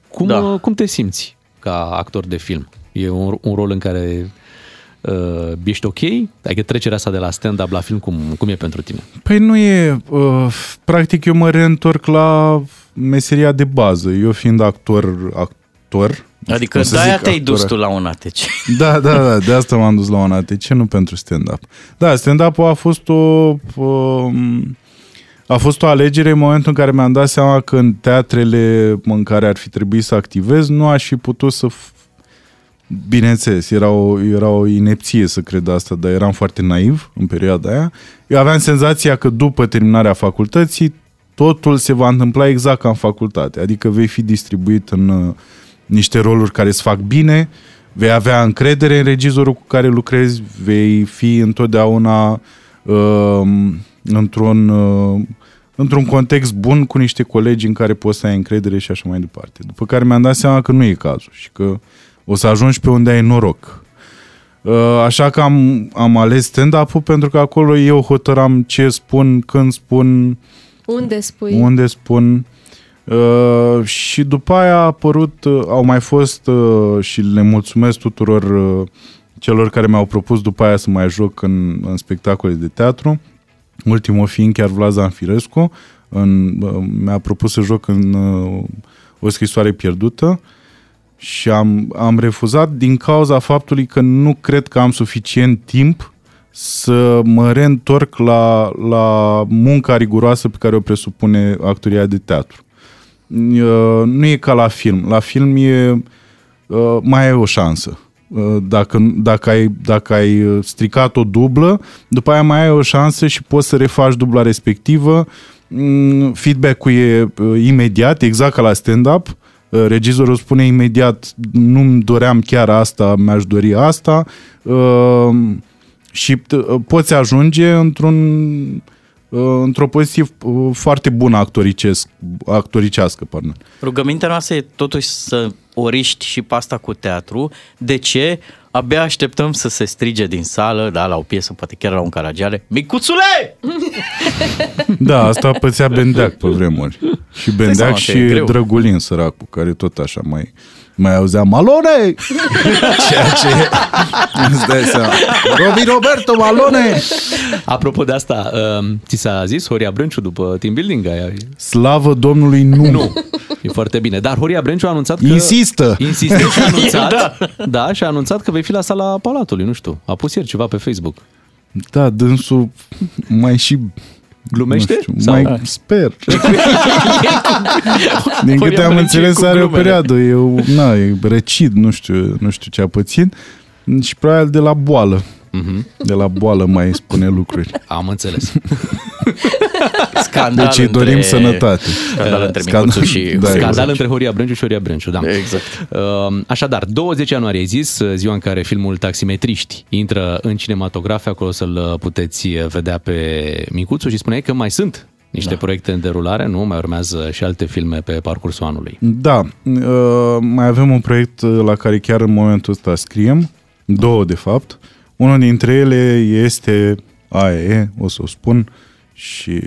Cum, Da. da. cum te simți ca actor de film? E un, un rol în care uh, ești ok? Adică trecerea asta de la stand-up la film, cum, cum e pentru tine? Păi nu e... Uh, practic eu mă reîntorc la meseria de bază. Eu fiind actor, actor... nu știu Adică cum să de-aia zic, te-ai actor. dus tu la un ATC. Da, da, da, de asta m-am dus la un ATC, nu pentru stand-up. Da, stand-up-ul a fost o... um, A fost o alegere în momentul în care mi-am dat seama că în teatrele în care ar fi trebuit să activez nu aș fi putut să... f- Bineînțeles, era o, era o inepție să cred asta, dar eram foarte naiv în perioada aia. Eu aveam senzația că după terminarea facultății totul se va întâmpla exact ca în facultate. Adică vei fi distribuit în uh, niște roluri care îți fac bine, vei avea încredere în regizorul cu care lucrezi, vei fi întotdeauna uh, într-un, uh, într-un context bun cu niște colegi în care poți să ai încredere și așa mai departe. După care mi-am dat seama că nu e cazul și că o să ajungi pe unde ai noroc. Uh, Așa că am, am ales stand-up-ul pentru că acolo eu hotăram ce spun, când spun, Unde spui? unde spun. Uh, și după aia a apărut, uh, au mai fost uh, și le mulțumesc tuturor uh, celor care mi-au propus după aia să mai joc în, în spectacole de teatru. Ultimul fiind chiar Vlad Zanfirescu, în, uh, mi-a propus să joc în uh, o scrisoare pierdută și am, am refuzat din cauza faptului că nu cred că am suficient timp să mă reîntorc la, la munca riguroasă pe care o presupune actoria de teatru. Uh, Nu e ca la film. La film e, uh, mai ai o șansă. Uh, Dacă, dacă, ai, dacă ai uh, stricat o dublă, după aia mai ai o șansă și poți să refaci dubla respectivă. Mm, Feedback-ul e uh, imediat, exact ca la stand-up. Uh, Regizorul spune imediat, nu-mi doream chiar asta, mi-aș dori asta. Uh, Și uh, poți ajunge într-un uh, într-o poziție uh, foarte bună actoricesc, actoricească. Pardon. Rugămintea noastră e totuși să oriști și pasta cu teatru. De ce? Abia așteptăm să se strige din sală, da, la o piesă, poate chiar la un caragiale, Micuțule! Da, asta pățea Bendeac pe vremuri. Și Bendeac seama că și e greu. Drăgulin, săracul, care tot așa mai, mai auzea Malone! Ceea ce îți dai seama. Robi Roberto Malone! Apropo de asta, uh, ți s-a zis Horia Brânciu după team building? Aia? Slavă Domnului, nu! Nu. E foarte bine. Dar Horia Brânciu a anunțat că... Insistă! Insistă și a anunțat, Da. da, și a anunțat că vei fi la sala Palatului, nu știu. A pus ieri ceva pe Facebook. Da, dânsul mai și Glumește? Nu știu, Sau- mai sper. Din Horia câte am Brânciu e înțeles, cu are o glumele. perioadă. E, o- na, e răcit, nu știu, nu știu ce a pățit. Și probabil de la boală. Mhm. De la boală mai spune lucruri. Am înțeles. Scandal Deci îi dorim între- sănătate. Scandal între Scandal- Micuțu și da, Horia Scandal exact. între Horia Brânciu și Horia Brânciu, da. Exact. Uh, Așadar, 20 ianuarie ai zis, uh, ziua în care filmul Taximetriști intră în cinematografe, acolo să-l uh, puteți vedea pe Micuțu și spuneai că mai sunt niște da. proiecte în derulare, nu? Mai urmează și alte filme pe parcursul anului. Da, uh, mai avem un proiect uh, la care chiar în momentul ăsta scriem, două de fapt. Unul dintre ele este, aia e, o să o spun, și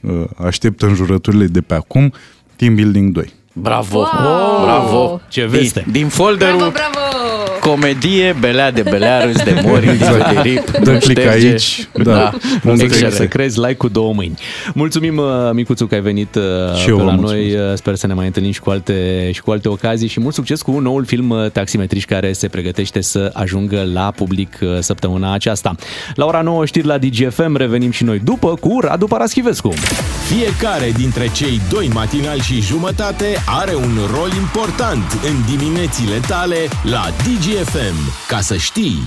uh, aștept înjurăturile de pe acum, Team Building 2. Bravo! Wow! Bravo! Ce veste! Din, din folderul Bravo, bravo! Comedie, belea de belea, râs de mori, exact. de rip, Dă nu click șterge. aici. Da. da. Să, Excelent. să crezi like cu două mâini. Mulțumim, uh, Micuțu, că ai venit uh, Și pe eu vă la mulțumesc. noi. Uh, Sper să ne mai întâlnim și cu alte, și cu alte ocazii și mult succes cu noul film uh, Taximetriști care se pregătește să ajungă la public uh, săptămâna aceasta. La ora 9 știri la DGFM, revenim și noi după cu Radu Paraschivescu. Fiecare dintre cei doi matinali și jumătate are un rol important în diminețile tale la DGFM. Ca să știi!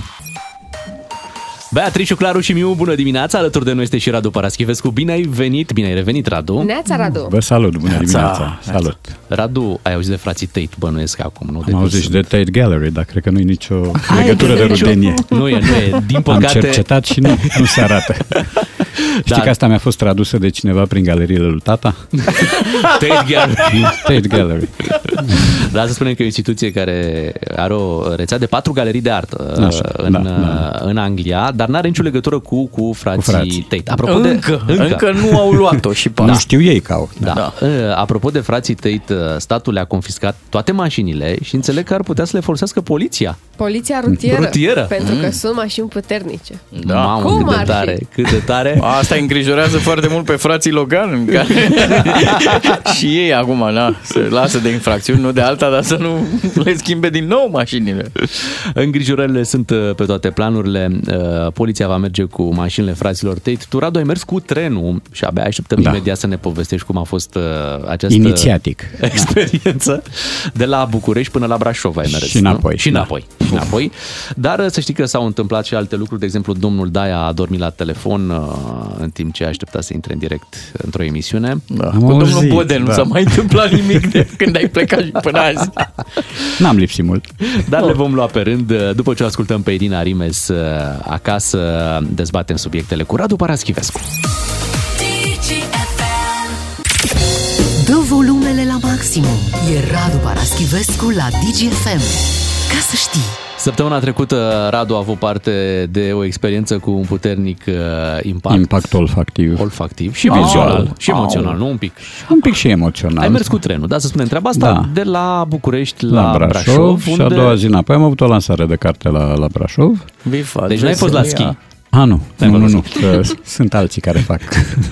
Beatrice, Claru și Miu, bună dimineața! Alături de noi este și Radu Paraschivescu. Bine ai venit, bine ai revenit, Radu. Neața, Radu! Vă salut, bună Neața, dimineața, neața. salut. Radu, ai auzit de frații Tate, bănuiesc acum, nu? De Am cât auzit și sunt. de Tate Gallery, dar cred că nu e nicio Ai, legătură de nicio- rudenie. Nu e, nu e. Din Am păcate... cercetat și nu, nu se arată. Știi Da. că asta mi-a fost tradusă de cineva prin galeriile lui tata? Tate Gallery. Tate Gallery. Dar să spunem că e o instituție care are o rețea de patru galerii de artă Așa, în, da, da. în Anglia, dar n-are nicio legătură cu, cu frații, Cu frații. Tate. Apropo Încă, de, încă, nu au luat-o și pe Nu asta. știu ei că au. Da. da. Apropo de frații Tate, statul le-a confiscat toate mașinile și înțeleg că ar putea să le folosească poliția. Poliția rutieră. Rutieră. Pentru că Mm. sunt mașini puternice. Da. Mamă, Cum cât ar de tare, fi? cât de tare. Asta îi îngrijorează foarte mult pe frații Logan care... și ei acum, na, se lasă de infracțiuni, nu de alta, dar să nu le schimbe din nou mașinile. Îngrijorările sunt uh, pe toate planurile. Uh, Poliția va merge cu mașinile fraților Tate. Tu, Radu, ai mers cu trenul și abia așteptăm Da. imediat să ne povestești cum a fost uh, această Inițiatic. experiență de la București până la Brașov ai mers. Și înapoi, Nu? Și da. înapoi. Și înapoi. Dar uh, să știi că s-au întâmplat și alte lucruri. De exemplu, domnul Daia a dormit la telefon uh, în timp ce aștepta să intre în direct într-o emisiune. Da. Cu domnul Bodel nu s-a mai întâmplat nimic de când ai plecat și până azi. N-am lipsit mult. Dar le vom lua pe rând. După ce o ascultăm pe Edina Rimes uh, acasă, dezbatem subiectele cu Radu Paraschivescu. Dă volumele la maximum. E Radu Paraschivescu la DGFM. Ca să știi. Săptămâna trecută Radu a avut parte de o experiență cu un puternic uh, impact. Impact olfactiv. Olfactiv și Au, vizual și au. emoțional, nu un pic. Un pic și emoțional. Ai mers cu trenul, da, să spunem treaba asta, Da. de la București la, la Brașov, Brașov și a doua zi înapoi am avut o lansare de carte la, la Brașov. Deci n-ai fost la schi. A, nu, N-ai nu, nu, fost nu. la Că Sunt alții care fac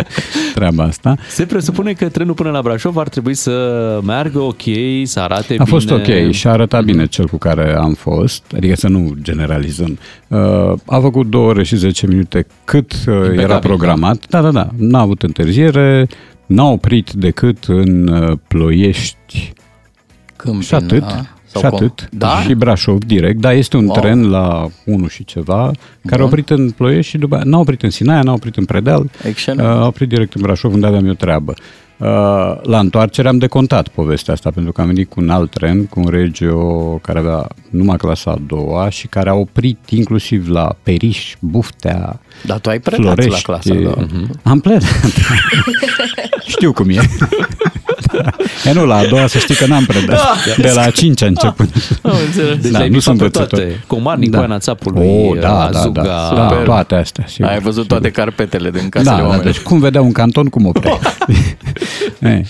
treaba asta. Se presupune că trenul până la Brașov ar trebui să meargă ok, să arate A bine. fost ok și a arătat bine cel cu care am fost, adică să nu generalizăm. Uh, a făcut 2 ore și 10 minute cât uh, era programat. Da, da, da. N-a avut întârziere, n-a oprit decât în uh, Ploiești Câmpina, și atât. Sau Și cum? atât. Da? Și Brașov direct, dar este un Wow. tren la 1 și ceva, care a Bun. oprit în Ploiești și după aia n-a oprit în Sinaia, n-a oprit în Predeal, Excelent. uh, a oprit direct în Brașov unde aveam eu treabă. Uh, La întoarcere am decontat povestea asta pentru că am venit cu un alt tren, cu un regio care avea numai clasa a doua și care a oprit inclusiv la Periș, Buftea, Dar tu ai predat Florești. la clasa a doua. Am pledat. Știu cum e. E nu, la a doua să știi că n-am predat. Da. De la a cincea începând. Am înțeles. Deci Da, le-ai nu sunt bifat pe învățător. toate. Comarnic, Da. Poiana Țapului, Oh, da, da, Azuga. da, da, Super. toate astea. Sigur, Ai văzut sigur. toate carpetele din casele Da, da, oamenilor. deci cum vedea un canton, cum oprea. e,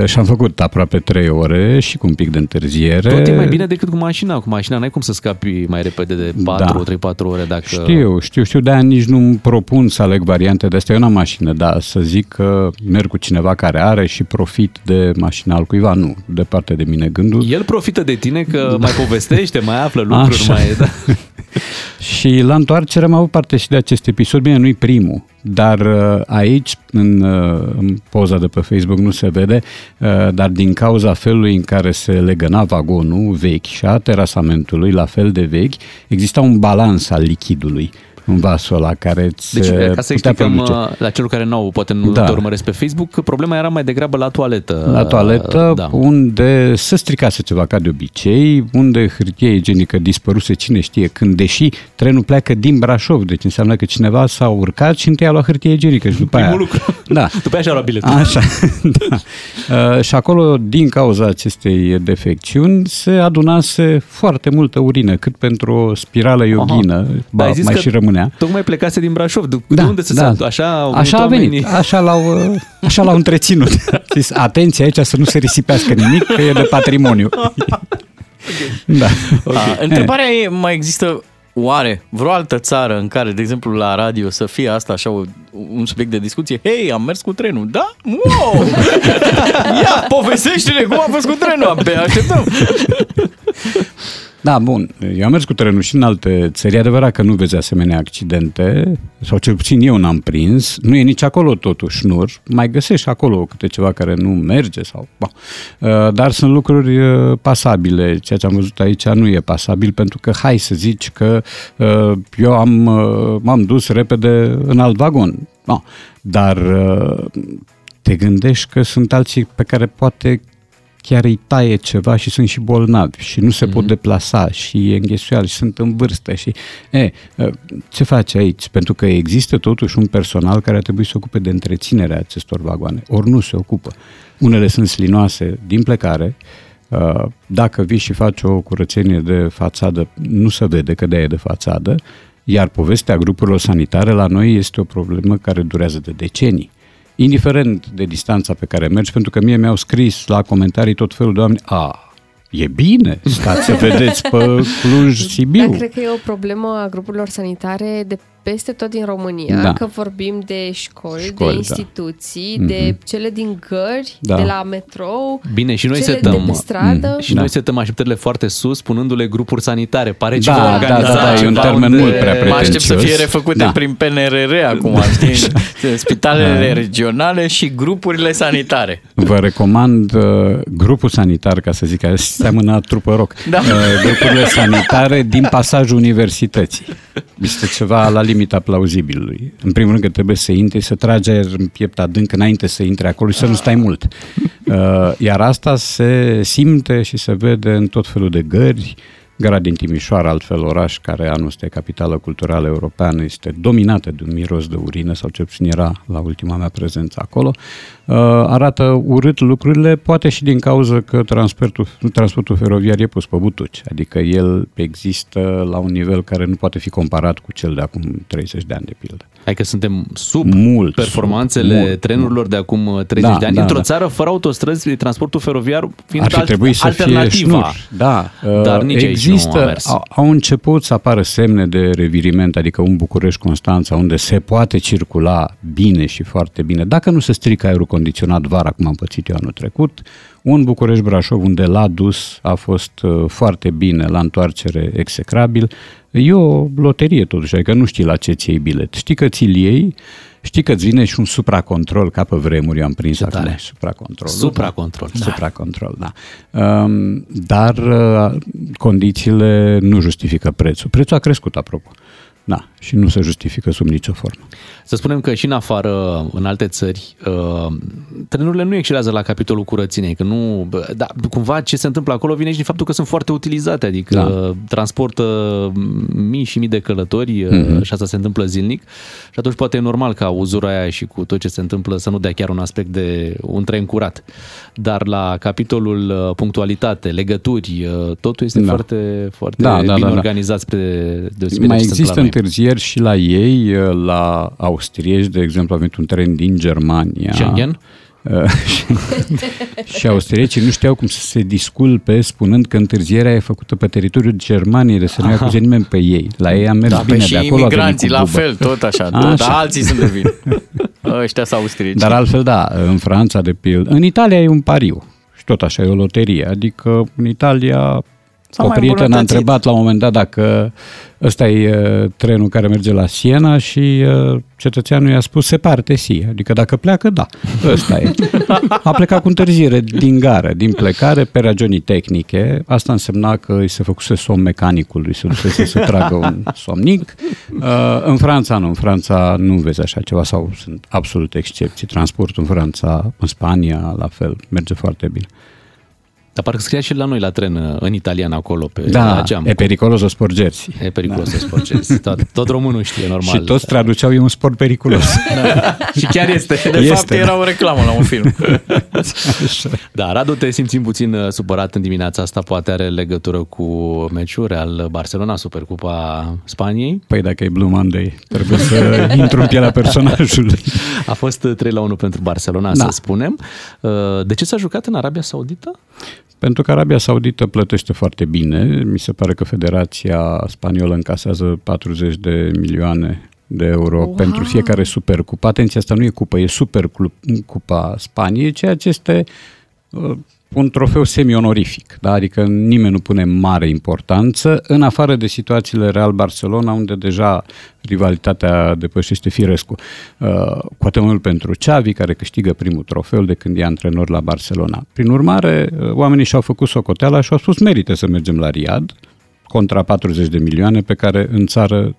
uh, și am făcut aproape trei ore și cu un pic de întârziere. Tot e mai bine decât cu mașina. Cu mașina n-ai cum să scapi mai repede de 4, Da. 3-4 ore dacă... Știu, știu, știu, de-aia nici nu-mi propun să aleg variante de astea. Eu n-am mașină, dar să zic că merg cu cineva care are și profit de mașina al cuiva, nu, departe de mine gândul. El profită de tine că mai povestește, mai află lucruri, Așa. mai... Da. Și la întoarcere am avut parte și de acest episod. Bine, nu-i primul, dar uh, aici, în, uh, în poza de pe Facebook, nu se vede, uh, dar din cauza felului în care se legăna vagonul vechi și a terasamentului, la fel de vechi, exista un balans al lichidului în vasul ăla care îți Deci, uh, ca să putea explicăm produce. uh, la celor care nu poate nu Da. te urmăresc pe Facebook, problema era mai degrabă la toaletă. La toaletă, Da. unde se stricase ceva ca de obicei, unde hârtie igienică dispăruse cine știe când, deși trenul pleacă din Brașov, deci înseamnă că cineva s-a urcat și întâi a luat hârtie igienică și după aia... Primul lucru. Da. După aia și-a luat biletul. Așa, da. Uh, și acolo, din cauza acestei defecțiuni, se adunase foarte multă urină, cât pentru o spirală yoghină, Dar ba, ai zis mai că și rămânea. Tocmai plecase din Brașov. De, de unde să da. se Așa au venit așa a venit, oamenii. așa l-au, uh, așa l-au întreținut. Zis, atenție aici să nu se risipească nimic, că e de patrimoniu. Da. A, întrebarea e, mai există oare vreo altă țară în care, de exemplu, la radio să fie asta așa o, un subiect de discuție? Hei, am mers cu trenul. Da? Wow! Ia, povestește-ne cum a fost cu trenul. Abia așteptăm. Da, bun. Eu am mers cu trenul și în alte țări. E adevărat că nu vezi asemenea accidente, sau cel puțin eu n-am prins. Nu e nici acolo totuși șnur. Mai găsești acolo câte ceva care nu merge sau... Bon. Uh, Dar sunt lucruri uh, pasabile. Ceea ce am văzut aici nu e pasabil pentru că hai să zici că uh, eu am, uh, m-am dus repede în alt vagon. No. Dar uh, te gândești că sunt alții pe care poate chiar îi taie ceva și sunt și bolnavi și nu se mm-hmm. pot deplasa și e înghesuial și sunt în vârstă și e, ce face aici? Pentru că există totuși un personal care ar trebui să se ocupe de întreținerea acestor vagoane, ori nu se ocupă. Unele sunt slinoase din plecare, uh, dacă vii și faci o curățenie de fațadă, nu se vede că de e de fațadă, iar povestea grupurilor sanitare la noi este o problemă care durează de decenii indiferent de distanța pe care mergi, pentru că mie mi-au scris la comentarii tot felul de oameni, a, e bine, stați să vedeți pe Cluj-Sibiu. Dar cred că e o problemă a grupurilor sanitare de peste tot din România, Da. că vorbim de școli, Școli, de da. instituții, Mhm. de cele din gări, Da. de la metrou, Bine, și noi cele setăm, de pe stradă. și noi setăm așteptările foarte sus, punându-le grupuri sanitare. Pare Da, ceva da, organizat. da, da, e un ceva termen unde- mult prea Mă aștept să fie pretențios. refăcute Da. prin PNRR acum, știi? Spitalele regionale și grupurile sanitare. Vă recomand uh, grupul sanitar, ca să zic, așa seamănă a trupă rock. Da. Uh, grupurile sanitare din pasajul universității. Este ceva la limita plauzibilului. În primul rând că trebuie să intri, să tragi aer în piept adânc înainte să intri acolo și să nu stai mult. Uh, Iar asta se simte și se vede în tot felul de gări, Gara din Timișoara, altfel oraș care anul este capitală culturală europeană, este dominată de un miros de urină, sau ce puțin era la ultima mea prezență acolo. Uh, arată urât lucrurile, poate și din cauza că transportul, transportul feroviar e pus pe butuci, adică el există la un nivel care nu poate fi comparat cu cel de acum 30 de ani, de pildă. Hai că suntem sub mult, performanțele sub, mult, trenurilor de acum 30 Da, de ani. da, Într-o da. țară fără autostrăzi, transportul feroviar fiind Ar fi alt- trebuit să fie alternativa. șnuri. Da, Dar uh, nici aici nu a există, mers. au, au început să apară semne de reviriment, adică un București-Constanța, unde se poate circula bine și foarte bine, dacă nu se strică aerul condiționat vara, cum am pățit eu anul trecut, un București-Brașov unde l-a dus a fost uh, foarte bine, la întoarcere execrabil. E o loterie totuși, adică nu știi la ce ți iei bilet. Știi că ți-l iei, știi că îți vine și un supracontrol, ca pe vremuri eu am prins acum tare. supracontrol. Supracontrol, da. Supracontrol, da. Um, dar uh, condițiile nu justifică prețul. Prețul a crescut, apropo. Da, și nu se justifică sub nicio formă. Să spunem că și în afară, în alte țări, uh, trenurile nu excelează la capitolul curățenie, că nu, bă, da, cumva ce se întâmplă acolo vine și din faptul că sunt foarte utilizate, adică Da. transportă mii și mii de călători Mhm. uh, și asta se întâmplă zilnic și atunci poate e normal ca uzura aia și cu tot ce se întâmplă să nu dea chiar un aspect de un tren curat. Dar la capitolul uh, punctualitate, legături, uh, totul este Da. foarte, foarte Da, da, bine da, da. organizat spre deosebire Mai de ce se întâmplă există la noi. Întârzieri și la ei, la austrieci, de exemplu, a venit un tren din Germania. Schengen? Uh, și, și austriecii nu știau cum să se disculpe spunând că întârzierea e făcută pe teritoriul Germaniei, de să nu Aha. acuză nimeni pe ei. La ei a mers Da, bine, pe și de acolo a venit imigranții, cu la bubă. fel, tot așa. Așa. Dar alții sunt de vină. Ăștia sunt austrieci. Dar altfel, da, în Franța, de pildă. În Italia e un pariu. Și tot așa e o loterie. Adică în Italia S-a o mai prietenă a îmbunătățit. întrebat la un moment dat dacă ăsta e uh, trenul care merge la Siena și uh, cetățeanul i-a spus se parte si. Adică dacă pleacă, da, ăsta e. A plecat cu întârziere din gară, din plecare, pe ragioni tehnice. Asta însemna că îi se făcuse somn mecanicului, se dusese să tragă un somnic. Uh, în Franța nu, în Franța nu vezi așa ceva sau sunt absolut excepții. Transportul în Franța, în Spania, la fel, merge foarte bine. Dar parcă scria și la noi la tren, în italian acolo, pe Da, la geam. e periculos o sporgersi. E periculos da. să sporgezi. Tot, tot românul știe, normal. Și toți traduceau, e un sport periculos. Da. Și chiar este. De Este, fapt, da. era o reclamă la un film. Da, Radu, te simțim puțin uh, supărat în dimineața asta, poate are legătură cu meciul Real Barcelona, Supercupa Spaniei. Păi dacă e Blue Monday, trebuie să intru în pielea personajului. A fost 3 la 1 pentru Barcelona, Da. să spunem. Uh, De ce s-a jucat în Arabia Saudită? Pentru că Arabia Saudită plătește foarte bine. Mi se pare că Federația Spaniolă încasează 40 de milioane de euro Wow. pentru fiecare supercupă. Atenție, asta nu e cupă, e supercupa Spaniei, ceea ce este uh, un trofeu semi-onorific, da? adică nimeni nu pune mare importanță, în afară de situațiile Real Barcelona, unde deja rivalitatea depășește firescu. Uh, cu atât mai mult pentru Xavi, care câștigă primul trofeu de când e antrenor la Barcelona. Prin urmare, uh, oamenii și-au făcut socoteala și au spus merită să mergem la Riad, contra 40 de milioane pe care în țară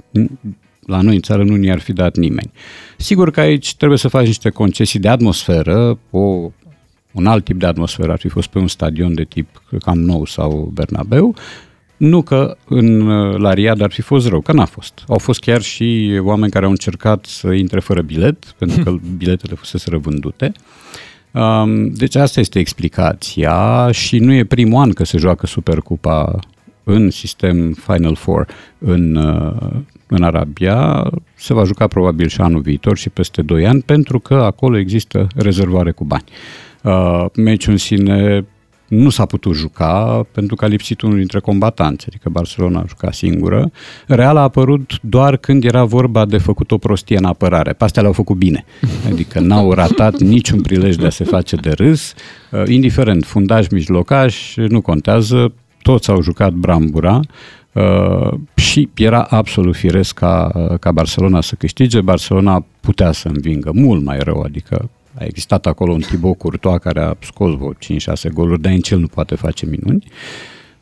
la noi în țară nu ni-ar fi dat nimeni. Sigur că aici trebuie să faci niște concesii de atmosferă, o, un alt tip de atmosferă ar fi fost pe un stadion de tip Camp Nou sau Bernabeu, nu că în, la Riad ar fi fost rău, că n-a fost. Au fost chiar și oameni care au încercat să intre fără bilet, pentru că biletele fusese vândute. Um, Deci asta este explicația și nu e primul an că se joacă Supercupa în sistem Final Four în, uh, în Arabia. Se va juca probabil și anul viitor și peste 2 ani pentru că acolo există rezervare cu bani. Uh, Meciul în sine nu s-a putut juca pentru că a lipsit unul dintre combatanți, adică Barcelona a jucat singură. Real a apărut doar când era vorba de făcut o prostie în apărare. Pe astea le-au făcut bine. Adică n-au ratat niciun prilej de a se face de râs. Uh, Indiferent, fundaj, mijlocaș, nu contează, toți au jucat brambura uh, și era absolut firesc ca, uh, ca Barcelona să câștige. Barcelona putea să învingă mult mai rău, adică a existat acolo un Thibaut Courtois care a scos vreo 5-6 goluri, dar în cel nu poate face minuni.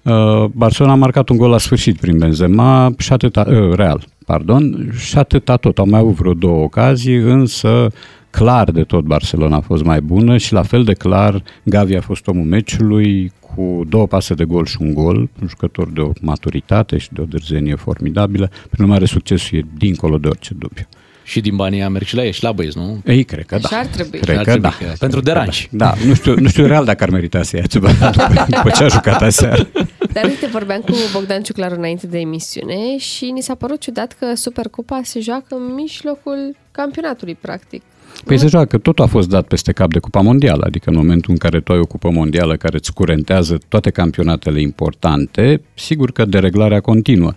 Uh, Barcelona a marcat un gol la sfârșit prin Benzema și atâta, uh, Real, pardon, și atâta tot. Au mai avut vreo două ocazii, însă clar de tot Barcelona a fost mai bună și la fel de clar Gavi a fost omul meciului cu două pase de gol și un gol, un jucător de o maturitate și de o dârzenie formidabilă. Prin urmare, succesul e dincolo de orice dubiu. Și din banii aia merg și la ei, și la băieți, nu? Ei, cred că da. Așa ar trebui. Cred Ar că trebui da. că- pentru deranj. Da, nu știu, nu știu real dacă ar merita să ia ceva după ce a jucat aseară. Dar uite, vorbeam cu Bogdan Ciuclaru înainte de emisiune și ni s-a părut ciudat că Supercupa se joacă în mijlocul campionatului, practic. Păi se joacă, totul a fost dat peste cap de Cupa Mondială, adică în momentul în care tu ai o Cupă Mondială care îți curentează toate campionatele importante, sigur că dereglarea continuă.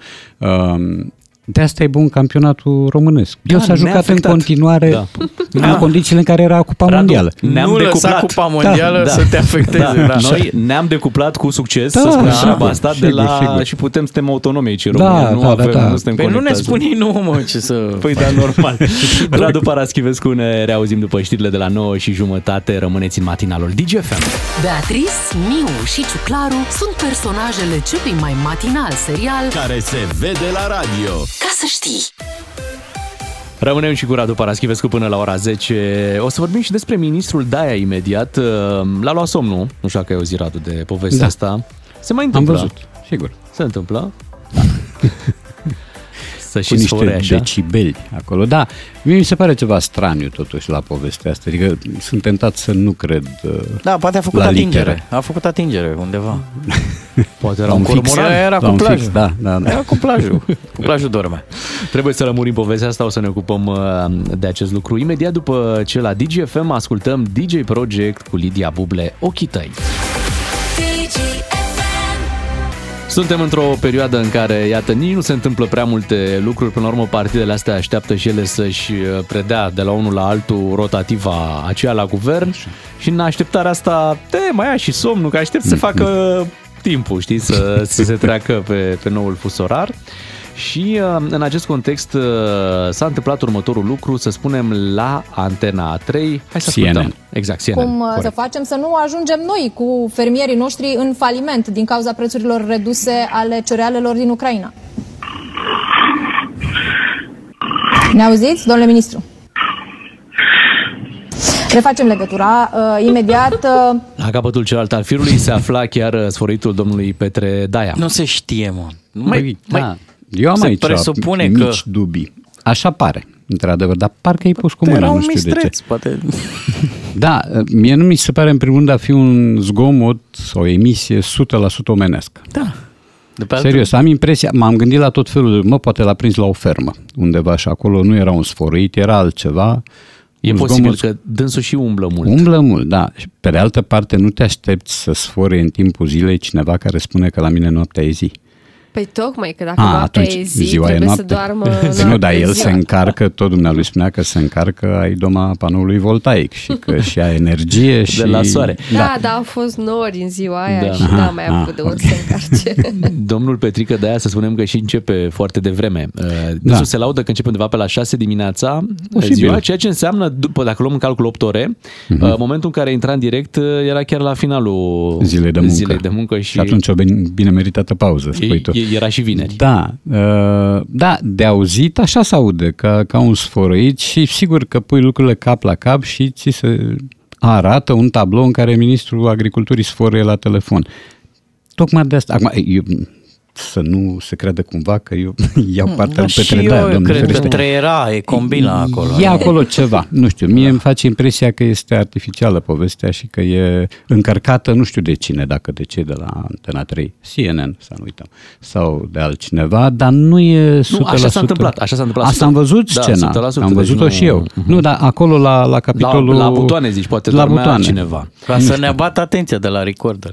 Um, De asta e bun campionatul românesc. Da, El s-a jucat în neafectat. continuare Da. în Da. condițiile în care era Cupa Radu, Mondială. Ne-am Nu lăsa decuplat. Cupa Mondială să te afecteze, Da. da. Noi ne-am decuplat cu succes, Da, să spunem sigur, treaba asta, de sigur, la... sigur. și putem, suntem autonomi aici în Da, România, nu da, avem, da, da. nu suntem Păi nu ne conectați. spune nu, mă, ce să... Păi da, normal. Radu Paraschivescu, ne reauzim după știrile de la 9 și jumătate. Rămâneți în matinalul DGFM. Beatrice, Miu și Ciuclaru sunt personajele celui mai matinal serial Care se vede la radio. Ca să știi. Rămânem și cu Radu Paraschivescu până la ora 10. O să vorbim și despre ministrul Daia imediat. L-a luat somnul. Nu știu dacă ai auzit, Radu, de povestea Da. asta. Se mai Am întâmplă. văzut, sigur. Se întâmplă. să cu și niște sfore așa. decibeli acolo. Da, mie mi se pare ceva straniu totuși la povestea asta. Adică sunt tentat să nu cred uh, Da, poate a făcut la atingere. literă. A făcut atingere undeva. Poate era La un un fix. cormoran. Era La cu un fix, plajul. da, da, da. Era cu plajul. Cu plajul dorme. Trebuie să lămurim povestea asta, o să ne ocupăm uh, de acest lucru. Imediat după ce la DGFM ascultăm DJ Project cu Lidia Buble, Ochii tăi. Suntem într-o perioadă în care, iată, nici nu se întâmplă prea multe lucruri. Până la urmă, partidele astea așteaptă și ele să-și uh, predea de la unul la altul rotativa aceea la guvern și în așteptarea asta te mai ia și somnul, că aștept să facă timpul, știi, să, să se treacă pe, pe noul fus orar. Și uh, în acest context uh, s-a întâmplat următorul lucru, să spunem, la Antena 3. Hai să CNN. ascultăm. Exact, CNN. Cum uh, să corect. facem să nu ajungem noi cu fermierii noștri în faliment din cauza prețurilor reduse ale cerealelor din Ucraina? Ne auziți, domnule ministru? Refacem legătura. Uh, imediat uh, La capătul celălalt al firului se afla chiar uh, sfăritul domnului Petre Daia. Nu se știe, mă. Nu Mai, da. Eu am se aici presupune mici că- dubii. Așa pare, într-ador, dar parcă e pus cu mâna, Era nu un știu de ce. mistreț, poate. Da, mie nu mi se pare în primul rând a fi un zgomot sau o emisie 100% omenesc. Da. De pe altă- Serios, am impresia, m-am gândit la tot felul, de- mă, poate l-a prins la o fermă undeva și acolo nu era un sfărăit, era altceva. E Un posibil zgomot- că dânsul și umblă mult. Umblă mult, da. Și pe de altă parte, nu te aștepți să sfore în timpul zilei cineva care spune că la mine noaptea e zi. Păi tocmai că dacă A, noaptea atunci e zi, ziua e trebuie noapte. să doarmă nu, noapte dar el ziua. se încarcă, tot dumnealui spunea că se încarcă ai doma panoului voltaic și că și ia energie și... la soare. Da, da, au fost nori în ziua aia Da. și Aha, n-am mai ah, avut de unde să încarce. Domnul Petrică de aia să spunem că și începe foarte devreme. Uh, Dânsul Da. se laudă că începe undeva pe la 6 dimineața Posibil. ziua, ceea ce înseamnă, după, dacă luăm în calcul 8 ore, uh, momentul în care intra în direct uh, era chiar la finalul Mhm. Zilei de muncă. zilei de muncă și, Și atunci o bine, bine meritată pauză, spui tu. e- era și vineri. Da, uh, da, de auzit așa se aude, ca, ca un sfărăit și sigur că pui lucrurile cap la cap și ți se arată un tablou în care ministrul agriculturii sfărăie la telefon. Tocmai de asta. Acum, eu, să nu se crede cumva că eu iau partea lui și Petre eu Daia, domnul cred că ferește. treiera, e combina acolo. E acolo ceva, nu știu, mie îmi face impresia că este artificială povestea și că e încărcată, nu știu de cine, dacă de cei de la Antena 3, CNN, să nu uităm, sau de altcineva, dar nu e 100%. Nu, așa s-a întâmplat, așa s-a întâmplat. Asta am văzut Da, scena, 100%, am văzut-o deci și nu- eu. Mhm. Nu, dar acolo la, la La, capitolul... la butoane zici, poate la dormea butoane. cineva. Ca să ne bată atenția de la recorder.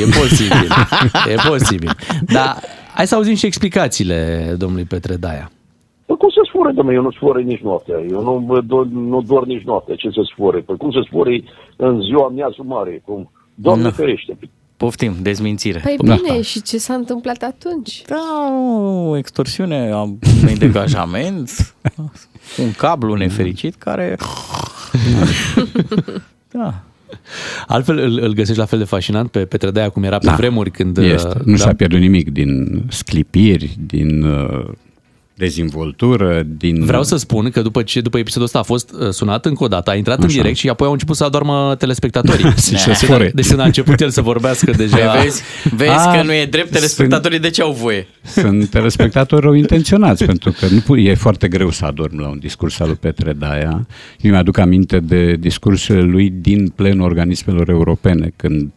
E posibil, e posibil. Dar hai să auzim și explicațiile domnului Petre Daia. Păi cum se sfore, domnule? Eu nu sfore nici noaptea. Eu nu, mă do- nu dor nici noaptea. Ce se sfore? Păi cum se sfore în ziua miazul mare? Cum? Doamne Nu. ferește. Poftim, dezmințire. Păi Da. bine, și ce s-a întâmplat atunci? Da, o extorsiune, am un degajament, un cablu nefericit care... Da. Altfel îl, îl găsești la fel de fascinant pe Petre Daia cum era pe Da, vremuri când... Este. uh, Nu da? și-a pierdut nimic din sclipiri, din uh, dezvoltură, din... Vreau să spun că după ce după episodul ăsta a fost uh, sunat încă o dată, a intrat în Așa. direct și apoi au început să adormă telespectatorii. Și să Când a- sfore. Deci când a început el să vorbească deja... Păi vezi, vezi A, că nu e drept, telespectatorii de ce au voie? Sunt telespectatori rău intenționați, pentru că nu pu- e foarte greu să adorm la un discurs al lui Petre Daia. Eu mi-aduc aminte de discursurile lui din plenul organismelor europene, când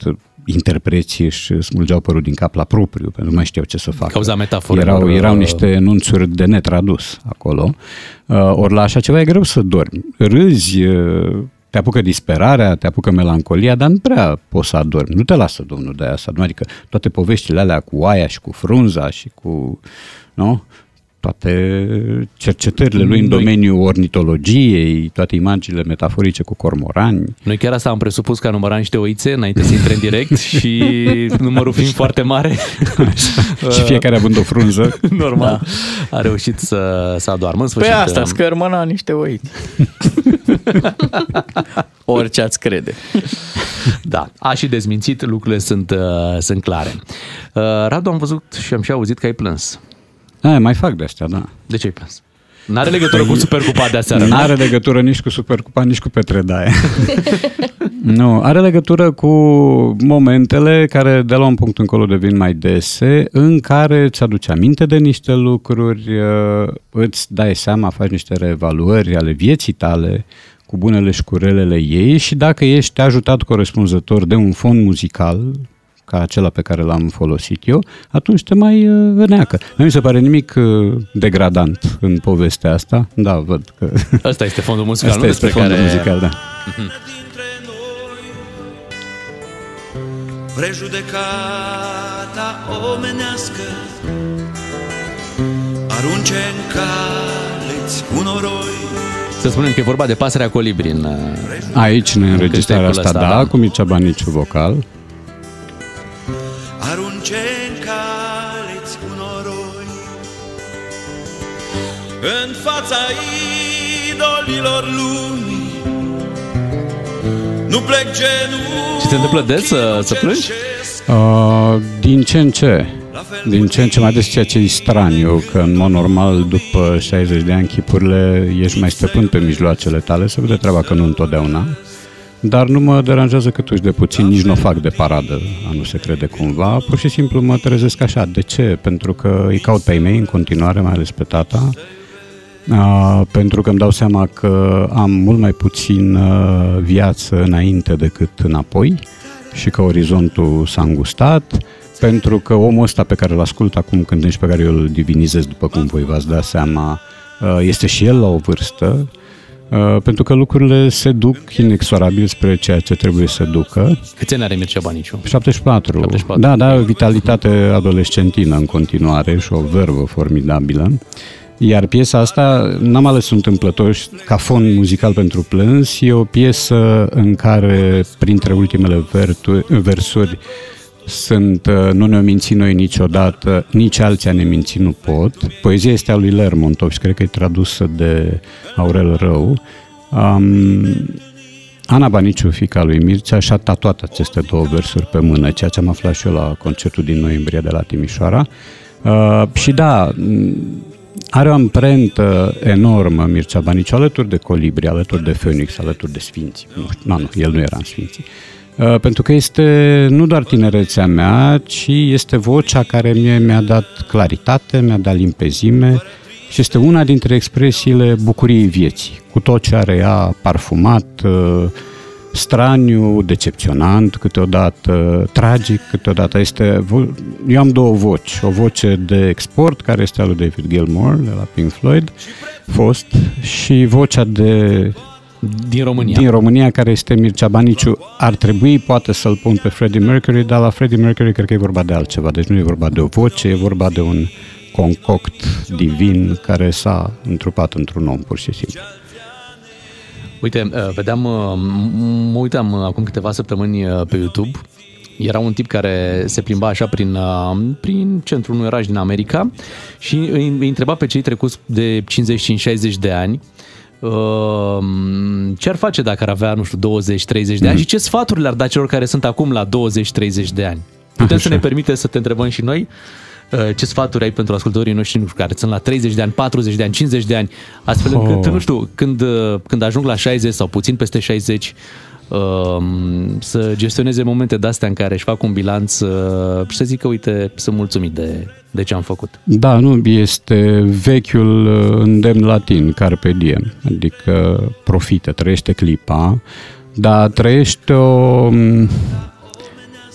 interpreții își smulgeau părul din cap la propriu, pentru că nu mai știau ce să facă. Cauza metaforelor. Erau, erau niște enunțuri de netradus acolo. Uh, ori la așa ceva e greu să dormi. Râzi, uh, te apucă disperarea, te apucă melancolia, dar nu prea poți să adormi. Nu te lasă Domnul de aia să adormi. Adică toate poveștile alea cu oaia și cu frunza și cu... Nu? Toate cercetările lui în Noi- domeniul ornitologiei, toate imaginile metaforice cu cormorani. Noi chiar asta am presupus că a numărat niște oițe înainte să intre în direct și numărul fiind foarte mare. și fiecare având o frunză. Normal. A reușit să, să adoarmă. În Pe sfârșit, asta, um, scărmăna niște oiți. Orice ați crede. Da, a și dezmințit, lucrurile sunt, uh, sunt clare. Uh, Radu, am văzut și am și auzit că ai plâns. A, mai fac de astea, da. De ce ai plâns? N-are legătură cu Supercupa de aseară, nu? Nu are legătură nici cu Supercupa, nici cu Petre Daia. nu, are legătură cu momentele care de la un punct încolo devin mai dese, în care îți aduce aminte de niște lucruri, uh, îți dai seama, faci niște reevaluări ale vieții tale, cu bunele și cu relele ei și dacă ești ajutat corespunzător de un fond muzical, ca acela pe care l-am folosit eu, atunci te mai uh, îneacă. Nu mi se pare nimic uh, degradant în povestea asta. Da, văd că... Asta este fondul muzical, Asta nu este despre fondul care... muzical, da. Mhm. Prejudecata omenească Arunce în caleți cu noroi Să spunem că e vorba de pasărea colibri în... uh, Aici, în înregistrarea cântecul asta, ăsta, da, da. cu Mircea Baniciu vocal. Arunce în caleți cu noroi În fața idolilor lumii Nu plec genul Ți se întâmplă des să, să plângi? Uh, din ce în ce? Din ce în ce mai des ceea ce e straniu, că în mod normal după 60 de ani chipurile ești mai stăpân pe mijloacele tale, se vede treaba că nu întotdeauna. Dar nu mă deranjează cât uși de puțin, nici nu o fac de paradă, a nu se crede cumva, pur și simplu mă trezesc așa. De ce? Pentru că îi caut pe ei mei în continuare, mai ales pe tata, Uh, pentru că îmi dau seama că am mult mai puțin uh, viață înainte decât înapoi și că orizontul s-a îngustat, pentru că omul ăsta pe care îl ascult acum când și pe care eu îl divinizez, după cum voi v-ați dat seama, uh, este și el la o vârstă, uh, pentru că lucrurile se duc inexorabil spre ceea ce trebuie să ducă. Câți ani are Mircea Baniciu? 74. 74. Da, da, vitalitate adolescentină în continuare și o vervă formidabilă. Iar piesa asta n-am ales întâmplător ca fond muzical pentru plâns, e o piesă în care, printre ultimele vertu- versuri, sunt uh, Nu ne-o minți noi niciodată, nici alții a ne minți nu pot. Poezia este a lui Lermontov și cred că e tradusă de Aurel Rău. Um, Ana Baniciu, fica lui Mircea, și-a tatuat aceste două versuri pe mână, ceea ce am aflat și eu la concertul din noiembrie de la Timișoara. Uh, și da, m, are o amprentă enormă Mircea Baniciu, alături de Colibri, alături de Phoenix, alături de Sfinți. Nu, știu, nu, nu, el nu era în Sfinții. Uh, pentru că este nu doar tinerețea mea, ci este vocea care mie mi-a dat claritate, mi-a dat limpezime și este una dintre expresiile bucuriei vieții, cu tot ce are ea parfumat, uh, straniu, decepționant câteodată, tragic câteodată. Este, vo- eu am două voci, o voce de export, care este a lui David Gilmour, de la Pink Floyd, fost, și vocea de din România. Din România, care este Mircea Baniciu. Ar trebui, poate, să-l pun pe Freddie Mercury, dar la Freddie Mercury cred că e vorba de altceva. Deci nu e vorba de o voce, e vorba de un concoct divin care s-a întrupat într-un om, pur și simplu. Uite, uh, vedeam, uh, m- mă uitam uh, acum câteva săptămâni uh, pe YouTube. Era un tip care se plimba așa prin, uh, prin centrul unui oraș din America și îi îi întreba pe cei trecuți de 55-60 de ani uh, ce ar face dacă ar avea, nu știu, 20-30 de ani Mhm. și ce sfaturi le-ar da celor care sunt acum la 20-30 de ani? Putem să Așa. ne permite să te întrebăm și noi uh, ce sfaturi ai pentru ascultătorii noștri, nu știu, care sunt la 30 de ani, 40 de ani, 50 de ani, astfel încât, Oh. nu știu, când, uh, când ajung la 60 sau puțin peste 60, um, să gestioneze momente de-astea în care își fac un bilanț uh, și să zică, uite, sunt mulțumit de, de ce am făcut. Da, nu, este vechiul uh, îndemn latin, carpe diem, adică profită, trăiește clipa, dar trăiește o m,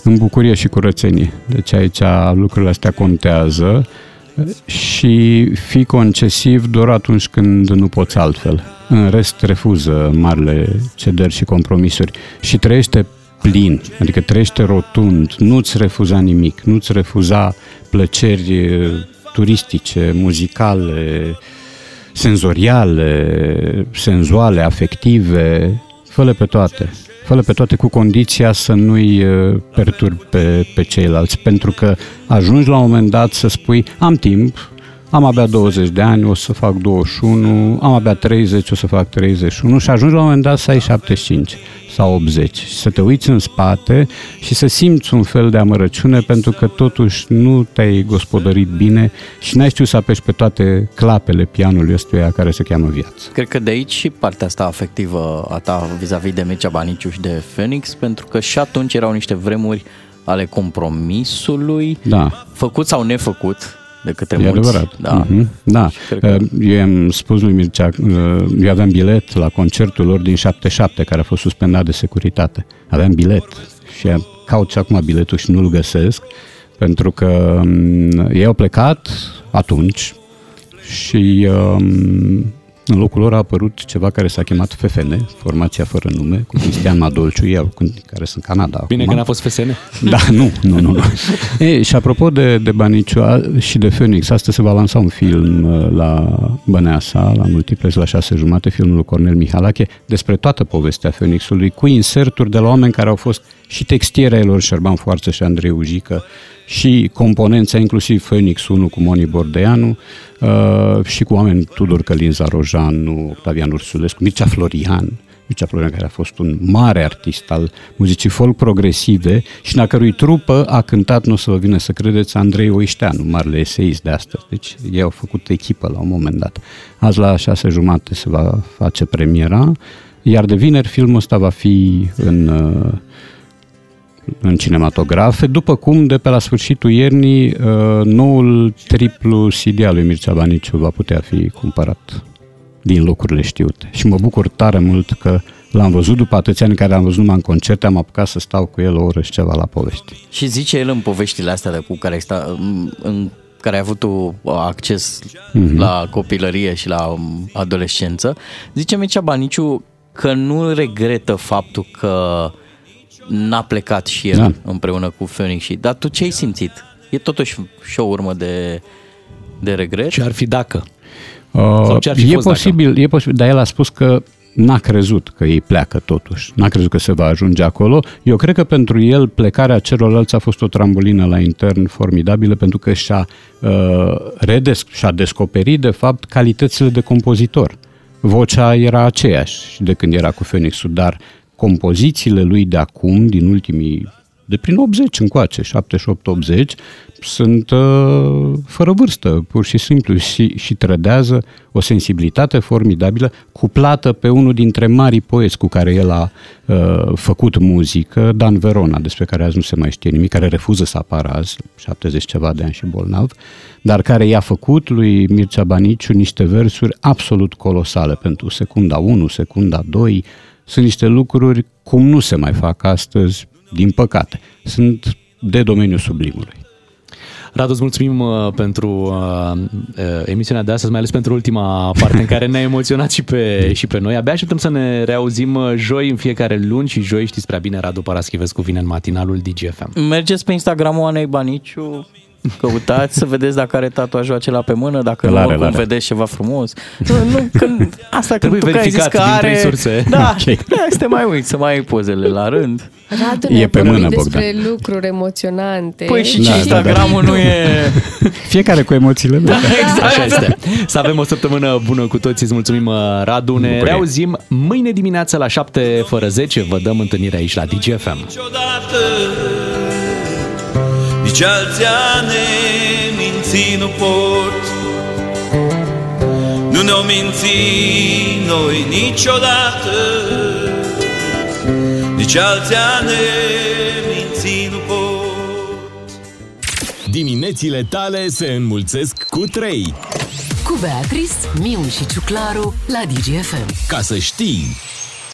în bucurie și curățenie. Deci aici lucrurile astea contează și fi concesiv doar atunci când nu poți altfel. În rest refuză marile cederi și compromisuri și trăiește plin, adică trăiește rotund, nu-ți refuza nimic, nu-ți refuza plăceri eh, turistice, muzicale, senzoriale, senzuale, afective, fă pe toate. fă pe toate cu condiția să nu-i eh, perturbi pe, pe ceilalți, pentru că ajungi la un moment dat să spui am timp, am abia 20 de ani, o să fac 21, am abia 30, o să fac 31 și ajungi la un moment dat să ai 75 sau 80 și să te uiți în spate și să simți un fel de amărăciune pentru că totuși nu te-ai gospodărit bine și n-ai știut să apeși pe toate clapele pianului ăstuia care se cheamă viață. Cred că de aici și partea asta afectivă a ta vis-a-vis de Mircea Baniciu și de Phoenix, pentru că și atunci erau niște vremuri ale compromisului, Da. făcut sau nefăcut de către E mulți. adevărat. Da. Mhm. da. cred că- Eu i-am spus lui Mircea, uh, eu aveam bilet la concertul lor din 77, care a fost suspendat de securitate. Aveam bilet și am- caut și acum biletul și nu-l găsesc, pentru că um, ei au plecat atunci și um, în locul lor a apărut ceva care s-a chemat FFN, Formația Fără Nume, cu Cristian Madolciu, ei, cu- care sunt în Canada Bine acum. că n-a fost FSN. Da, nu, nu, nu. nu. Ei, și apropo de, de Baniciu a- și de Phoenix, astăzi se va lansa un film uh, la Băneasa, la Multiplex, la șase jumate, filmul lui Cornel Mihalache, despre toată povestea Phoenixului, cu inserturi de la oameni care au fost și textiere ai lor, Șerban Foarță și Andrei Ujică, și componența, inclusiv Phoenix 1 cu Moni Bordeanu, uh, și cu oameni Tudor Călin Zarojanu, Octavian Ursulescu, Mircea Florian, Mircea Florian, care a fost un mare artist al muzicii folk progresive și în a cărui trupă a cântat, nu o să vă vină să credeți, Andrei Oișteanu, marele eseist de astăzi. Deci ei au făcut echipă la un moment dat. Azi la șase jumate se va face premiera, iar de vineri filmul ăsta va fi în, uh, în cinematografe, după cum de pe la sfârșitul iernii uh, noul triplu CD al lui Mircea Baniciu va putea fi cumpărat din locurile știute. Și mă bucur tare mult că l-am văzut după atâția ani în care am văzut numai în concerte, am apucat să stau cu el o oră și ceva la povesti. Și zice el în poveștile astea de cu care, ai sta, în care ai avut tu acces Mhm. la copilărie și la um, adolescență, zice Mircea Baniciu că nu regretă faptul că n-a plecat și el Da. împreună cu Phoenix și dar tu ce ai simțit? E totuși și o urmă de, de regret? Ce ar fi dacă? Uh, ce ar fi e fost posibil, e posibil, dar el a spus că n-a crezut că ei pleacă totuși. N-a crezut că se va ajunge acolo. Eu cred că pentru el plecarea celorlalți a fost o trambulină la intern formidabilă pentru că și-a, uh, redes- și-a descoperit de fapt calitățile de compozitor. Vocea era aceeași de când era cu Phoenixul, dar compozițiile lui de acum, din ultimii de prin 80 încoace, 78-80, sunt uh, fără vârstă, pur și simplu, și, și trădează o sensibilitate formidabilă, cuplată pe unul dintre marii poeți cu care el a uh, făcut muzică, Dan Verona, despre care azi nu se mai știe nimic, care refuză să apară azi, 70 ceva de ani și bolnav, dar care i-a făcut lui Mircea Baniciu niște versuri absolut colosale pentru secunda 1, secunda 2, sunt niște lucruri cum nu se mai fac astăzi, din păcate. Sunt de domeniul sublimului. Radu, îți mulțumim uh, pentru uh, uh, emisiunea de astăzi, mai ales pentru ultima parte în care ne-a emoționat și pe, și pe noi. Abia așteptăm să ne reauzim uh, joi în fiecare luni și joi știți prea bine, Radu Paraschivescu vine în matinalul DGFM. Mergeți pe Instagramul Anei Baniciu, Căutați să vedeți dacă are tatuajul acela pe mână, dacă Îl nu, are, oricum îl are. vedeți ceva frumos. Nu, nu când, asta Trebuie când tu că ai zis verificat că din trei are... surse. Da, Ok. da, să te mai uiți, să mai ai pozele la rând. Radu E ne-a pe vorbit mână, despre Bogdan. lucruri emoționante. Păi și Da, ce da, Instagramul nu e... Fiecare cu emoțiile lui. Exact. Așa este. Să avem o săptămână bună cu toții. Îți mulțumim, uh, Radu. Ne Bucurie. reauzim mâine dimineață la 7 fără 10. Vă dăm întâlnire aici la DGFM. niciodată Nici alții a ne minți nu pot Nu ne-o minți noi niciodată Nici alții a ne minți nu pot Diminețile tale se înmulțesc cu 3. Cu Beatrice, Miu și Ciuclaru la DGFM. Ca să știi...